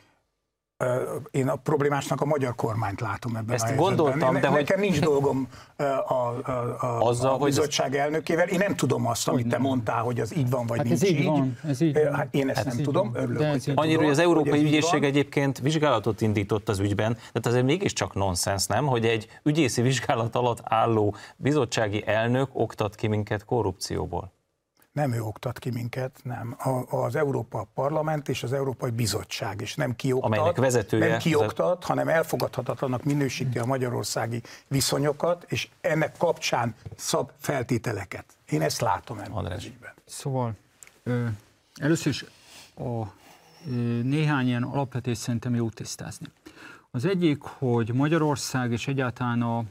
Én a problémásnak a magyar kormányt látom ebben
Ezt a gondoltam,
én,
de
nekem hogy... nincs dolgom a, a, a, Azzal, a bizottság ez... elnökével. Én nem tudom azt, amit te mondtál, hogy az így van, vagy hát nincs
ez
így.
Van, ez így van.
Hát én ezt hát nem tudom, van. örülök, hogy
Annyira, hogy az Európai Ügyészség egyébként vizsgálatot indított az ügyben, tehát azért mégiscsak nonsens, nem, hogy egy ügyészi vizsgálat alatt álló bizottsági elnök oktat ki minket korrupcióból
nem ő oktat ki minket, nem. A, az Európa Parlament és az Európai Bizottság, és nem kioktat,
Amelynek vezetője,
nem kioktat, hanem elfogadhatatlanak minősíti a magyarországi viszonyokat, és ennek kapcsán szab feltételeket. Én ezt látom ebben az ügyben.
Szóval ö, először is a, ö, néhány ilyen alapvetést szerintem jó tisztázni. Az egyik, hogy Magyarország és egyáltalán a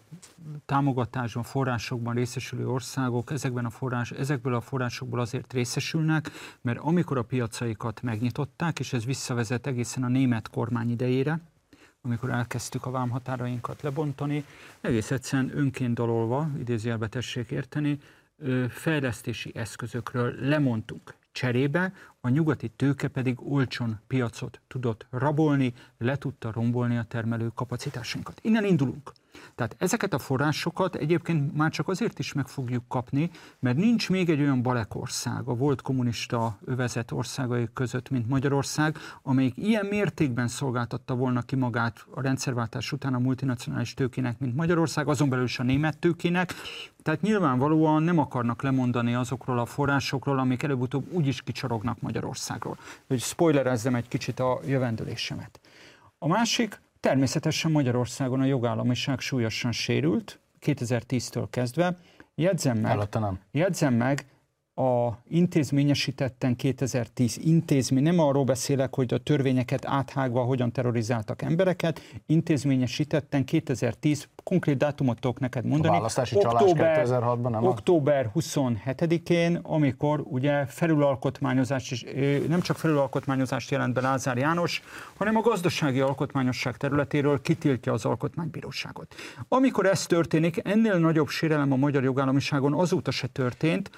támogatásban, forrásokban részesülő országok ezekben a forrás, ezekből a forrásokból azért részesülnek, mert amikor a piacaikat megnyitották, és ez visszavezet egészen a német kormány idejére, amikor elkezdtük a vámhatárainkat lebontani, egész egyszerűen önként dalolva, idézőjelbe tessék érteni, fejlesztési eszközökről lemondtunk. Cserébe a nyugati tőke pedig olcsón piacot tudott rabolni, le tudta rombolni a termelő kapacitásunkat. Innen indulunk. Tehát ezeket a forrásokat egyébként már csak azért is meg fogjuk kapni, mert nincs még egy olyan balekország a volt kommunista övezet országai között, mint Magyarország, amelyik ilyen mértékben szolgáltatta volna ki magát a rendszerváltás után a multinacionális tőkének, mint Magyarország, azon belül is a német tőkének. Tehát nyilvánvalóan nem akarnak lemondani azokról a forrásokról, amik előbb-utóbb úgyis kicsorognak Magyarországról. Hogy spoilerezzem egy kicsit a jövendőlésemet. A másik, Természetesen Magyarországon a jogállamiság súlyosan sérült, 2010-től kezdve. Jegyzem meg, jegyzem meg a intézményesítetten 2010 intézmény, nem arról beszélek, hogy a törvényeket áthágva hogyan terrorizáltak embereket, intézményesítetten 2010 konkrét dátumot tudok neked mondani. A
választási október, csalás 2006-ban nem?
Október 27-én, amikor ugye felülalkotmányozás, is, nem csak felülalkotmányozást jelent be Lázár János, hanem a gazdasági alkotmányosság területéről kitiltja az alkotmánybíróságot. Amikor ez történik, ennél nagyobb sérelem a magyar jogállamiságon azóta se történt,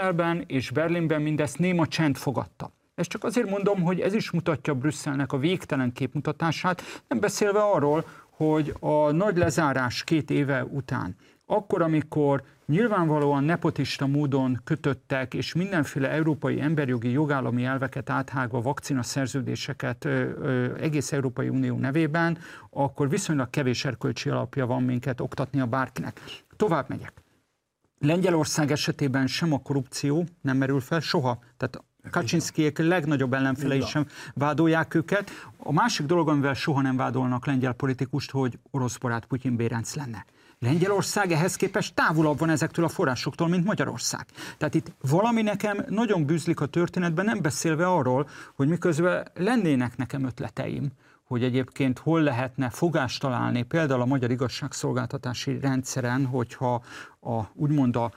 Brüsszelben és Berlinben mindezt néma csend fogadta. Ezt csak azért mondom, hogy ez is mutatja Brüsszelnek a végtelen képmutatását, nem beszélve arról, hogy a nagy lezárás két éve után, akkor, amikor nyilvánvalóan nepotista módon kötöttek, és mindenféle európai emberjogi jogállami elveket áthágva vakcina szerződéseket egész Európai Unió nevében, akkor viszonylag kevés erkölcsi alapja van minket oktatni a bárkinek. Tovább megyek. Lengyelország esetében sem a korrupció nem merül fel soha. Tehát Kaczynszkijék legnagyobb ellenfelei sem vádolják őket. A másik dolog, amivel soha nem vádolnak lengyel politikust, hogy orosz barát Putyin Bérenc lenne. Lengyelország ehhez képest távolabb van ezektől a forrásoktól, mint Magyarország. Tehát itt valami nekem nagyon bűzlik a történetben, nem beszélve arról, hogy miközben lennének nekem ötleteim, hogy egyébként hol lehetne fogást találni például a magyar igazságszolgáltatási rendszeren, hogyha a, úgymond a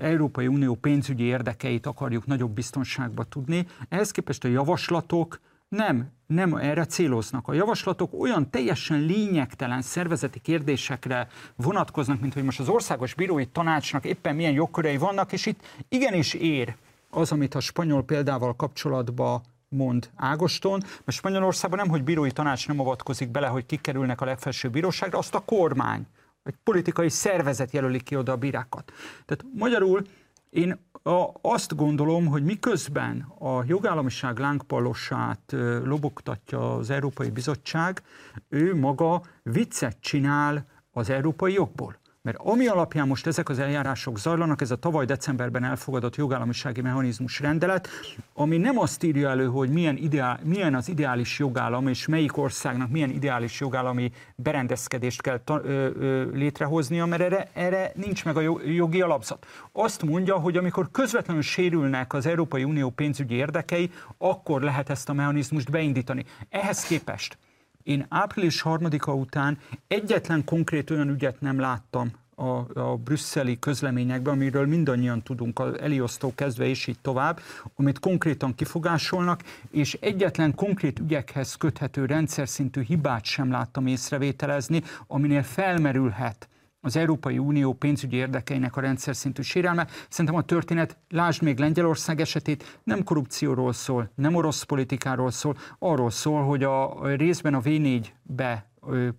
Európai Unió pénzügyi érdekeit akarjuk nagyobb biztonságba tudni. Ehhez képest a javaslatok nem, nem erre céloznak. A javaslatok olyan teljesen lényegtelen szervezeti kérdésekre vonatkoznak, mint hogy most az országos bírói tanácsnak éppen milyen jogkörei vannak, és itt igenis ér az, amit a spanyol példával kapcsolatban mond Ágoston, mert Spanyolországban nem, hogy bírói tanács nem avatkozik bele, hogy kikerülnek a legfelsőbb bíróságra, azt a kormány egy politikai szervezet jelöli ki oda a bírákat. Tehát magyarul én a, azt gondolom, hogy miközben a jogállamiság lángpalosát lobogtatja az Európai Bizottság, ő maga viccet csinál az európai jogból. Mert ami alapján most ezek az eljárások zajlanak, ez a tavaly decemberben elfogadott jogállamisági mechanizmus rendelet, ami nem azt írja elő, hogy milyen, ideál, milyen az ideális jogállam, és melyik országnak milyen ideális jogállami berendezkedést kell ta, ö, ö, létrehoznia, mert erre, erre nincs meg a jogi alapzat. Azt mondja, hogy amikor közvetlenül sérülnek az Európai Unió pénzügyi érdekei, akkor lehet ezt a mechanizmust beindítani. Ehhez képest én április harmadika után egyetlen konkrét olyan ügyet nem láttam a, a brüsszeli közleményekben, amiről mindannyian tudunk, az Eliosztó kezdve és így tovább, amit konkrétan kifogásolnak, és egyetlen konkrét ügyekhez köthető rendszer szintű hibát sem láttam észrevételezni, aminél felmerülhet az Európai Unió pénzügyi érdekeinek a rendszer szintű sérelme. Szerintem a történet, lásd még Lengyelország esetét, nem korrupcióról szól, nem orosz politikáról szól, arról szól, hogy a részben a V4-be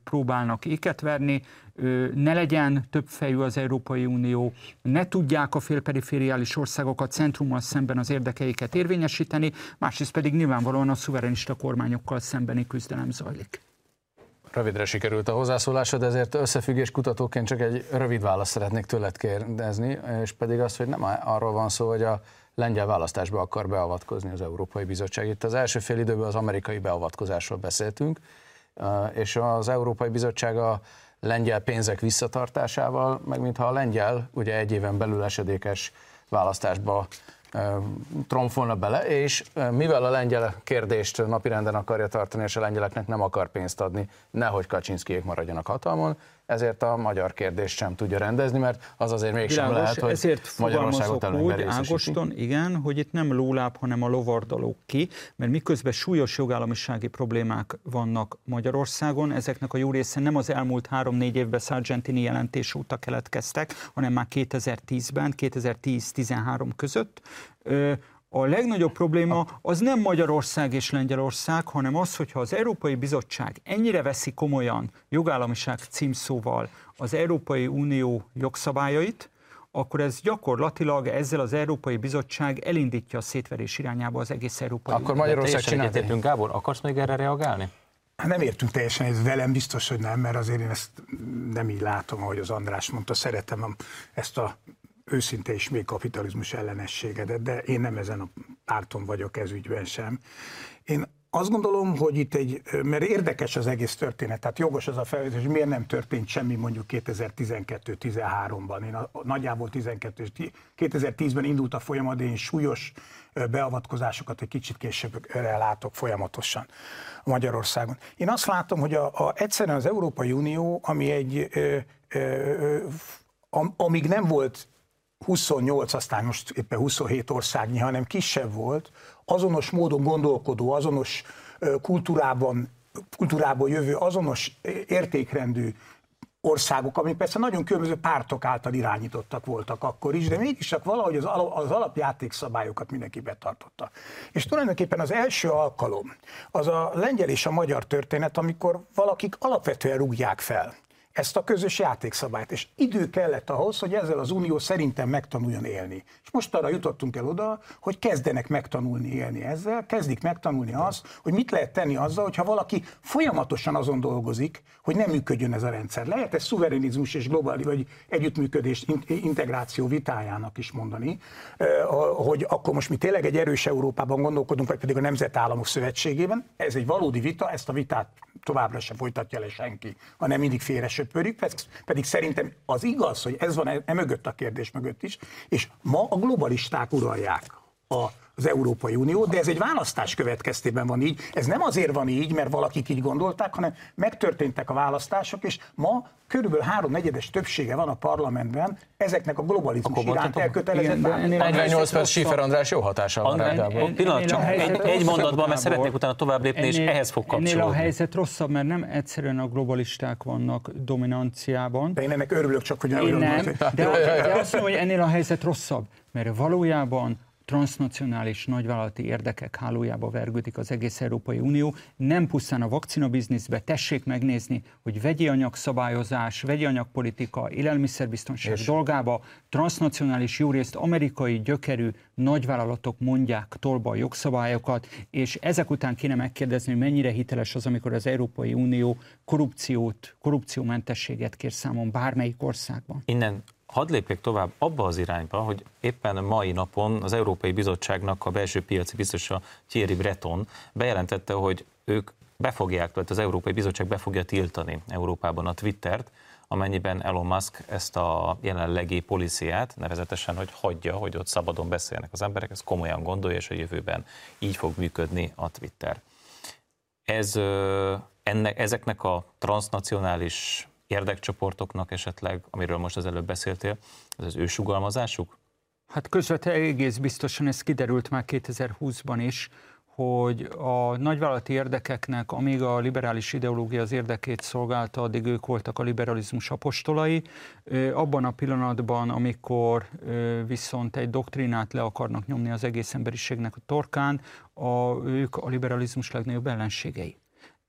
próbálnak éket verni, ne legyen többfejű az Európai Unió, ne tudják a félperifériális országok a centrummal szemben az érdekeiket érvényesíteni, másrészt pedig nyilvánvalóan a szuverenista kormányokkal szembeni küzdelem zajlik.
Rövidre sikerült a hozzászólásod, ezért összefüggés kutatóként csak egy rövid választ szeretnék tőled kérdezni, és pedig az, hogy nem arról van szó, hogy a lengyel választásba akar beavatkozni az Európai Bizottság. Itt az első fél időben az amerikai beavatkozásról beszéltünk, és az Európai Bizottság a lengyel pénzek visszatartásával, meg mintha a lengyel ugye egy éven belül esedékes választásba tromfolna bele, és mivel a lengyel kérdést napirenden akarja tartani, és a lengyeleknek nem akar pénzt adni, nehogy Kaczynszkijék maradjanak hatalmon, ezért a magyar kérdést sem tudja rendezni, mert az azért mégsem Világos, lehet, hogy
ezért Magyarországot úgy, Ágoston, igen, hogy itt nem lóláb, hanem a lovardalók ki, mert miközben súlyos jogállamisági problémák vannak Magyarországon, ezeknek a jó része nem az elmúlt három-négy évben Sargentini jelentés óta keletkeztek, hanem már 2010-ben, 2010-13 között a legnagyobb probléma az nem Magyarország és Lengyelország, hanem az, hogyha az Európai Bizottság ennyire veszi komolyan jogállamiság címszóval az Európai Unió jogszabályait, akkor ez gyakorlatilag ezzel az Európai Bizottság elindítja a szétverés irányába az egész Európai
Akkor Magyarország csinálta. Gábor, akarsz még erre reagálni?
Hát nem értünk teljesen, ez velem biztos, hogy nem, mert azért én ezt nem így látom, ahogy az András mondta, szeretem ezt a őszinte és még kapitalizmus ellenességedet, de én nem ezen a párton vagyok ez ügyben sem. Én azt gondolom, hogy itt egy, mert érdekes az egész történet, tehát jogos az a felvetés, hogy miért nem történt semmi mondjuk 2012-13-ban. Én a, nagyjából 12 2010-ben indult a folyamat, de én súlyos beavatkozásokat egy kicsit később látok folyamatosan Magyarországon. Én azt látom, hogy a, a, egyszerűen az Európai Unió, ami egy, ö, ö, amíg nem volt 28, aztán most éppen 27 országnyi, hanem kisebb volt, azonos módon gondolkodó, azonos kultúrában, kultúrából jövő, azonos értékrendű országok, amik persze nagyon különböző pártok által irányítottak voltak akkor is, de mégis csak valahogy az, az alapjátékszabályokat mindenki betartotta. És tulajdonképpen az első alkalom az a lengyel és a magyar történet, amikor valakik alapvetően rúgják fel ezt a közös játékszabályt. És idő kellett ahhoz, hogy ezzel az unió szerintem megtanuljon élni. És most arra jutottunk el oda, hogy kezdenek megtanulni élni ezzel, kezdik megtanulni azt, hogy mit lehet tenni azzal, hogyha valaki folyamatosan azon dolgozik, hogy nem működjön ez a rendszer. Lehet ez szuverenizmus és globális, vagy együttműködés, integráció vitájának is mondani, hogy akkor most mi tényleg egy erős Európában gondolkodunk, vagy pedig a Nemzetállamok Szövetségében. Ez egy valódi vita, ezt a vitát továbbra sem folytatja le senki, hanem mindig félre söpörik, pedig szerintem az igaz, hogy ez van e, e mögött a kérdés mögött is, és ma a globalisták uralják a az Európai Unió, de ez egy választás következtében van így. Ez nem azért van így, mert valakik így gondolták, hanem megtörténtek a választások, és ma körülbelül háromnegyedes többsége van a parlamentben ezeknek a globalizmus iránt elkötelezett.
48 perc Sifer András jó hatással van rá.
Pillanat, csak egy, egy mondatban, mert szeretnék utána tovább lépni, ennél, és ehhez fog kapcsolódni.
Ennél a helyzet rosszabb, mert nem egyszerűen a globalisták vannak dominanciában.
De én ennek örülök csak, hogy
én nem. De, de azt mondom, hogy ennél a helyzet rosszabb, mert valójában transnacionális nagyvállalati érdekek hálójába vergődik az egész Európai Unió. Nem pusztán a vakcina bizniszbe, tessék megnézni, hogy vegyi anyagszabályozás, vegyi anyagpolitika, élelmiszerbiztonság és dolgába transnacionális, jó részt amerikai gyökerű nagyvállalatok mondják tolba a jogszabályokat, és ezek után kéne megkérdezni, hogy mennyire hiteles az, amikor az Európai Unió korrupciót, korrupciómentességet kér számon bármelyik országban.
Innen hadd lépjek tovább abba az irányba, hogy éppen mai napon az Európai Bizottságnak a belső piaci biztosa Thierry Breton bejelentette, hogy ők befogják, tehát az Európai Bizottság be fogja tiltani Európában a Twittert, amennyiben Elon Musk ezt a jelenlegi policiát, nevezetesen, hogy hagyja, hogy ott szabadon beszélnek az emberek, ez komolyan gondolja, és a jövőben így fog működni a Twitter. Ez, ennek, ezeknek a transnacionális érdekcsoportoknak esetleg, amiről most az előbb beszéltél, ez az ő sugalmazásuk?
Hát közvetlenül egész biztosan ez kiderült már 2020-ban is, hogy a nagyvállalati érdekeknek, amíg a liberális ideológia az érdekét szolgálta, addig ők voltak a liberalizmus apostolai. Abban a pillanatban, amikor viszont egy doktrinát le akarnak nyomni az egész emberiségnek a torkán, a, ők a liberalizmus legnagyobb ellenségei.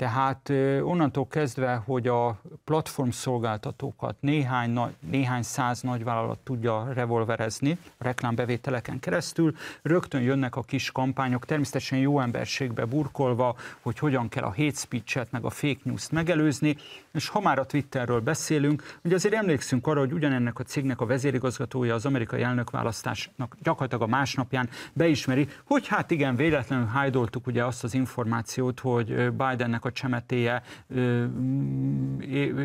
Tehát onnantól kezdve, hogy a platform szolgáltatókat néhány, néhány száz nagyvállalat tudja revolverezni reklámbevételeken keresztül, rögtön jönnek a kis kampányok, természetesen jó emberségbe burkolva, hogy hogyan kell a hate speech-et, meg a fake news-t megelőzni, és ha már a Twitterről beszélünk, ugye azért emlékszünk arra, hogy ugyanennek a cégnek a vezérigazgatója az amerikai elnökválasztásnak gyakorlatilag a másnapján beismeri, hogy hát igen, véletlenül hájdoltuk ugye azt az információt, hogy Bidennek a csemetéje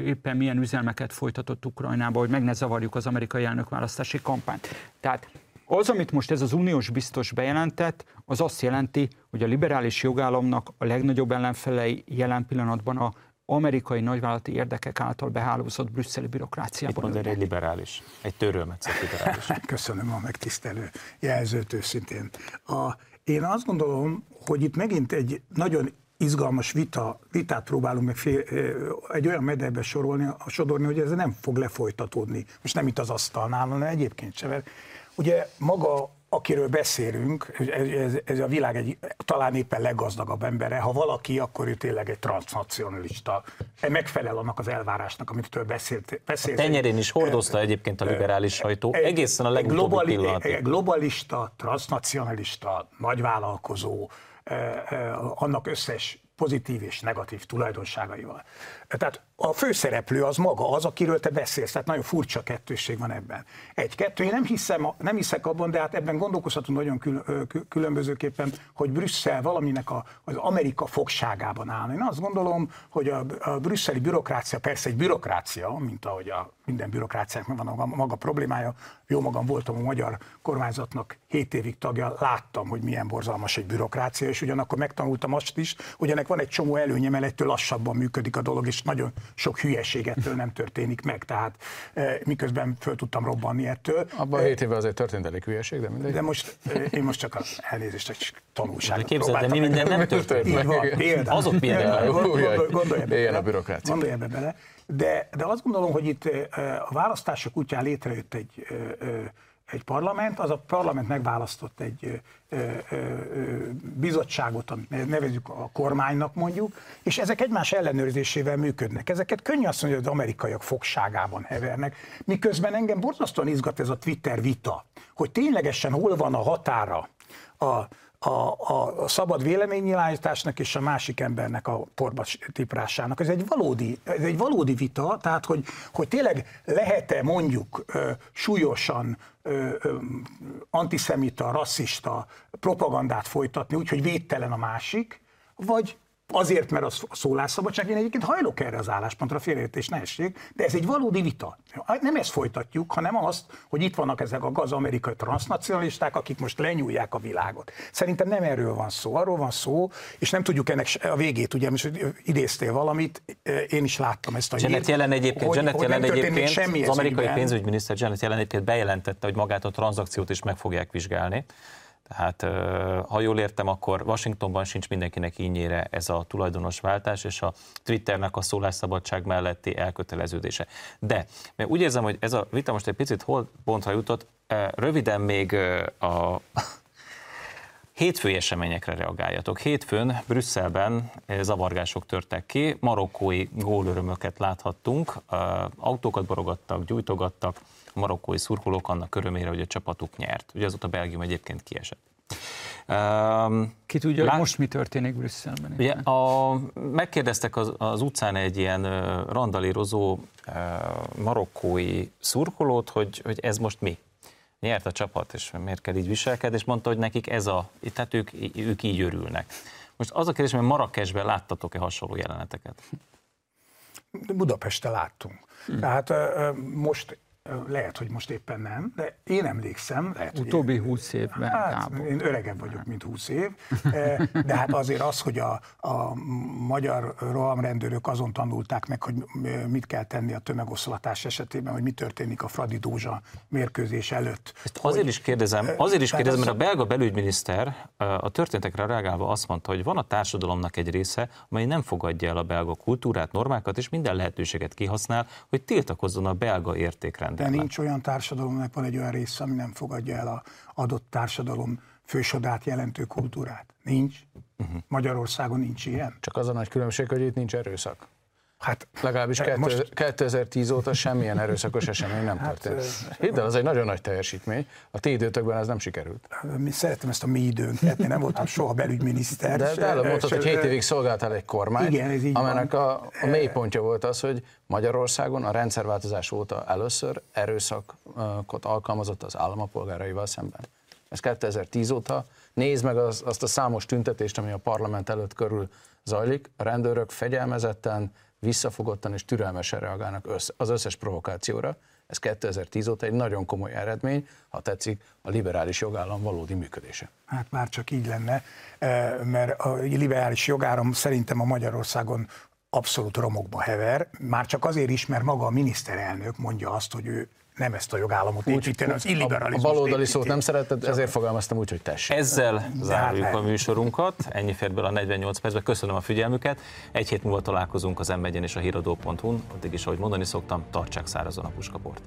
éppen milyen üzelmeket folytatott Ukrajnába, hogy meg ne zavarjuk az amerikai elnökválasztási kampányt. Tehát az, amit most ez az uniós biztos bejelentett, az azt jelenti, hogy a liberális jogállamnak a legnagyobb ellenfelei jelen pillanatban a amerikai nagyvállalati érdekek által behálózott brüsszeli bürokráciában.
Itt mond egy liberális, egy törőmetszett liberális.
Köszönöm a megtisztelő jelzőt őszintén. A, én azt gondolom, hogy itt megint egy nagyon izgalmas vita, vitát próbálunk meg fél, egy olyan mederbe sorolni, sodorni, hogy ez nem fog lefolytatódni. Most nem itt az asztalnál, hanem egyébként sem. Ugye maga akiről beszélünk, ez, ez a világ egy talán éppen leggazdagabb embere, ha valaki, akkor ő tényleg egy transnacionalista. Megfelel annak az elvárásnak, amit ő beszélt. beszélt
a tenyerén is hordozta egyébként a liberális sajtó, egészen a legutóbbi globali, pillanatig.
Globalista, transnacionalista, nagyvállalkozó, annak összes pozitív és negatív tulajdonságaival. Tehát a főszereplő az maga az, akiről te beszélsz, tehát nagyon furcsa kettősség van ebben. Egy-kettő, én nem, hiszem, nem hiszek abban, de hát ebben gondolkozhatunk nagyon kül, különbözőképpen, hogy Brüsszel valaminek a, az Amerika fogságában áll. Én azt gondolom, hogy a, a brüsszeli bürokrácia persze egy bürokrácia, mint ahogy a minden bürokráciának van a maga problémája. Jó magam voltam a magyar kormányzatnak 7 évig tagja, láttam, hogy milyen borzalmas egy bürokrácia, és ugyanakkor megtanultam azt is, hogy ennek van egy csomó előnye, mert ettől lassabban működik a dolog, és nagyon sok hülyeségettől nem történik meg, tehát e, miközben föl tudtam robbanni ettől.
Abban a 7 évben azért történt elég hülyeség, de mindegy.
De most e, én most csak az elnézést, egy tanulságot
de képzeld, de mi minden nem történt
Így van, például.
Azok például.
Gondolj ebbe a bürokrácia.
Gondolj ebbe bele. De, de azt gondolom, hogy itt a választások útján létrejött egy, egy parlament, az a parlament megválasztott egy bizottságot, amit nevezük a kormánynak mondjuk, és ezek egymás ellenőrzésével működnek. Ezeket könnyű azt mondani, hogy az amerikaiak fogságában hevernek, miközben engem borzasztóan izgat ez a Twitter vita, hogy ténylegesen hol van a határa a, a, a, szabad véleménynyilvánításnak és a másik embernek a porba tiprásának. Ez egy valódi, ez egy valódi vita, tehát hogy, hogy tényleg lehet-e mondjuk ö, súlyosan ö, ö, antiszemita, rasszista propagandát folytatni, úgyhogy védtelen a másik, vagy Azért, mert az szólásszabadság, én egyébként hajlok erre az álláspontra, félreértés ne essék, de ez egy valódi vita. Nem ezt folytatjuk, hanem azt, hogy itt vannak ezek a gaz-amerikai transnacionalisták, akik most lenyúlják a világot. Szerintem nem erről van szó, arról van szó, és nem tudjuk ennek a végét, ugye most idéztél valamit, én is láttam ezt a
Janet jelen egyébként, hogy, Janet jelen egyébként az amerikai pénzügyminiszter Janet jelen egyébként bejelentette, hogy magát a tranzakciót is meg fogják vizsgálni. Tehát ha jól értem, akkor Washingtonban sincs mindenkinek ínyére ez a tulajdonos váltás, és a Twitternek a szólásszabadság melletti elköteleződése. De mert úgy érzem, hogy ez a vita most egy picit hol pontra jutott, röviden még a hétfői eseményekre reagáljatok. Hétfőn Brüsszelben zavargások törtek ki, marokkói gólörömöket láthattunk, autókat borogattak, gyújtogattak, marokkói szurkolók annak örömére, hogy a csapatuk nyert. Ugye azóta Belgium egyébként kiesett.
Um, Ki tudja, Lát... most mi történik Brüsszelben?
Ugye a, megkérdeztek az, az utcán egy ilyen uh, randalírozó uh, marokkói szurkolót, hogy, hogy ez most mi? Nyert a csapat, és miért kell így viselkedni, és mondta, hogy nekik ez a, tehát ők, ők így örülnek. Most az a kérdés, hogy Marrakesben láttatok-e hasonló jeleneteket?
Budapesten láttunk. Hmm. Tehát most lehet, hogy most éppen nem, de én emlékszem. Lehet,
Utóbbi én, húsz évben.
Hát, én öregebb vagyok, mint húsz év, de hát azért az, hogy a, a magyar rohamrendőrök azon tanulták meg, hogy mit kell tenni a tömegoszlatás esetében, hogy mi történik a Fradi Dózsa mérkőzés előtt.
Ezt azért hogy, is kérdezem, azért is kérdezem, mert a belga belügyminiszter a történtekre reagálva azt mondta, hogy van a társadalomnak egy része, amely nem fogadja el a belga kultúrát, normákat, és minden lehetőséget kihasznál, hogy tiltakozzon a belga értékrend
de nincs olyan társadalomnak van egy olyan része, ami nem fogadja el a adott társadalom fősodát jelentő kultúrát. Nincs. Uh-huh. Magyarországon nincs ilyen.
Csak az a nagy különbség, hogy itt nincs erőszak. Hát legalábbis most... 2010 óta semmilyen erőszakos esemény nem hát, történt. Hidd el, az egy nagyon nagy teljesítmény. A ti időtökben ez nem sikerült.
Mi szeretem ezt a mi időnket, én nem voltam soha belügyminiszter.
De, de előbb mondtad, hogy 7 évig szolgáltál egy kormány, igen, ez így amelynek van. a, a mélypontja volt az, hogy Magyarországon a rendszerváltozás óta először erőszakot alkalmazott az államapolgáraival szemben. Ez 2010 óta. Nézd meg az, azt a számos tüntetést, ami a parlament előtt körül zajlik. A rendőrök fegyelmezetten, visszafogottan és türelmesen reagálnak az összes provokációra. Ez 2010 óta egy nagyon komoly eredmény, ha tetszik, a liberális jogállam valódi működése.
Hát már csak így lenne, eh, mert a liberális jogállam szerintem a Magyarországon abszolút romokba hever, már csak azért is, mert maga a miniszterelnök mondja azt, hogy ő nem ezt a jogállamot építeni, az illiberalizmus.
A baloldali szót nem szereted, ezért fogalmaztam úgy, hogy tessék.
Ezzel hát zárjuk a műsorunkat, ennyi fért bele a 48 percben, köszönöm a figyelmüket, egy hét múlva találkozunk az m és a híradó.hu-n, addig is, ahogy mondani szoktam, tartsák szárazon a puskaport.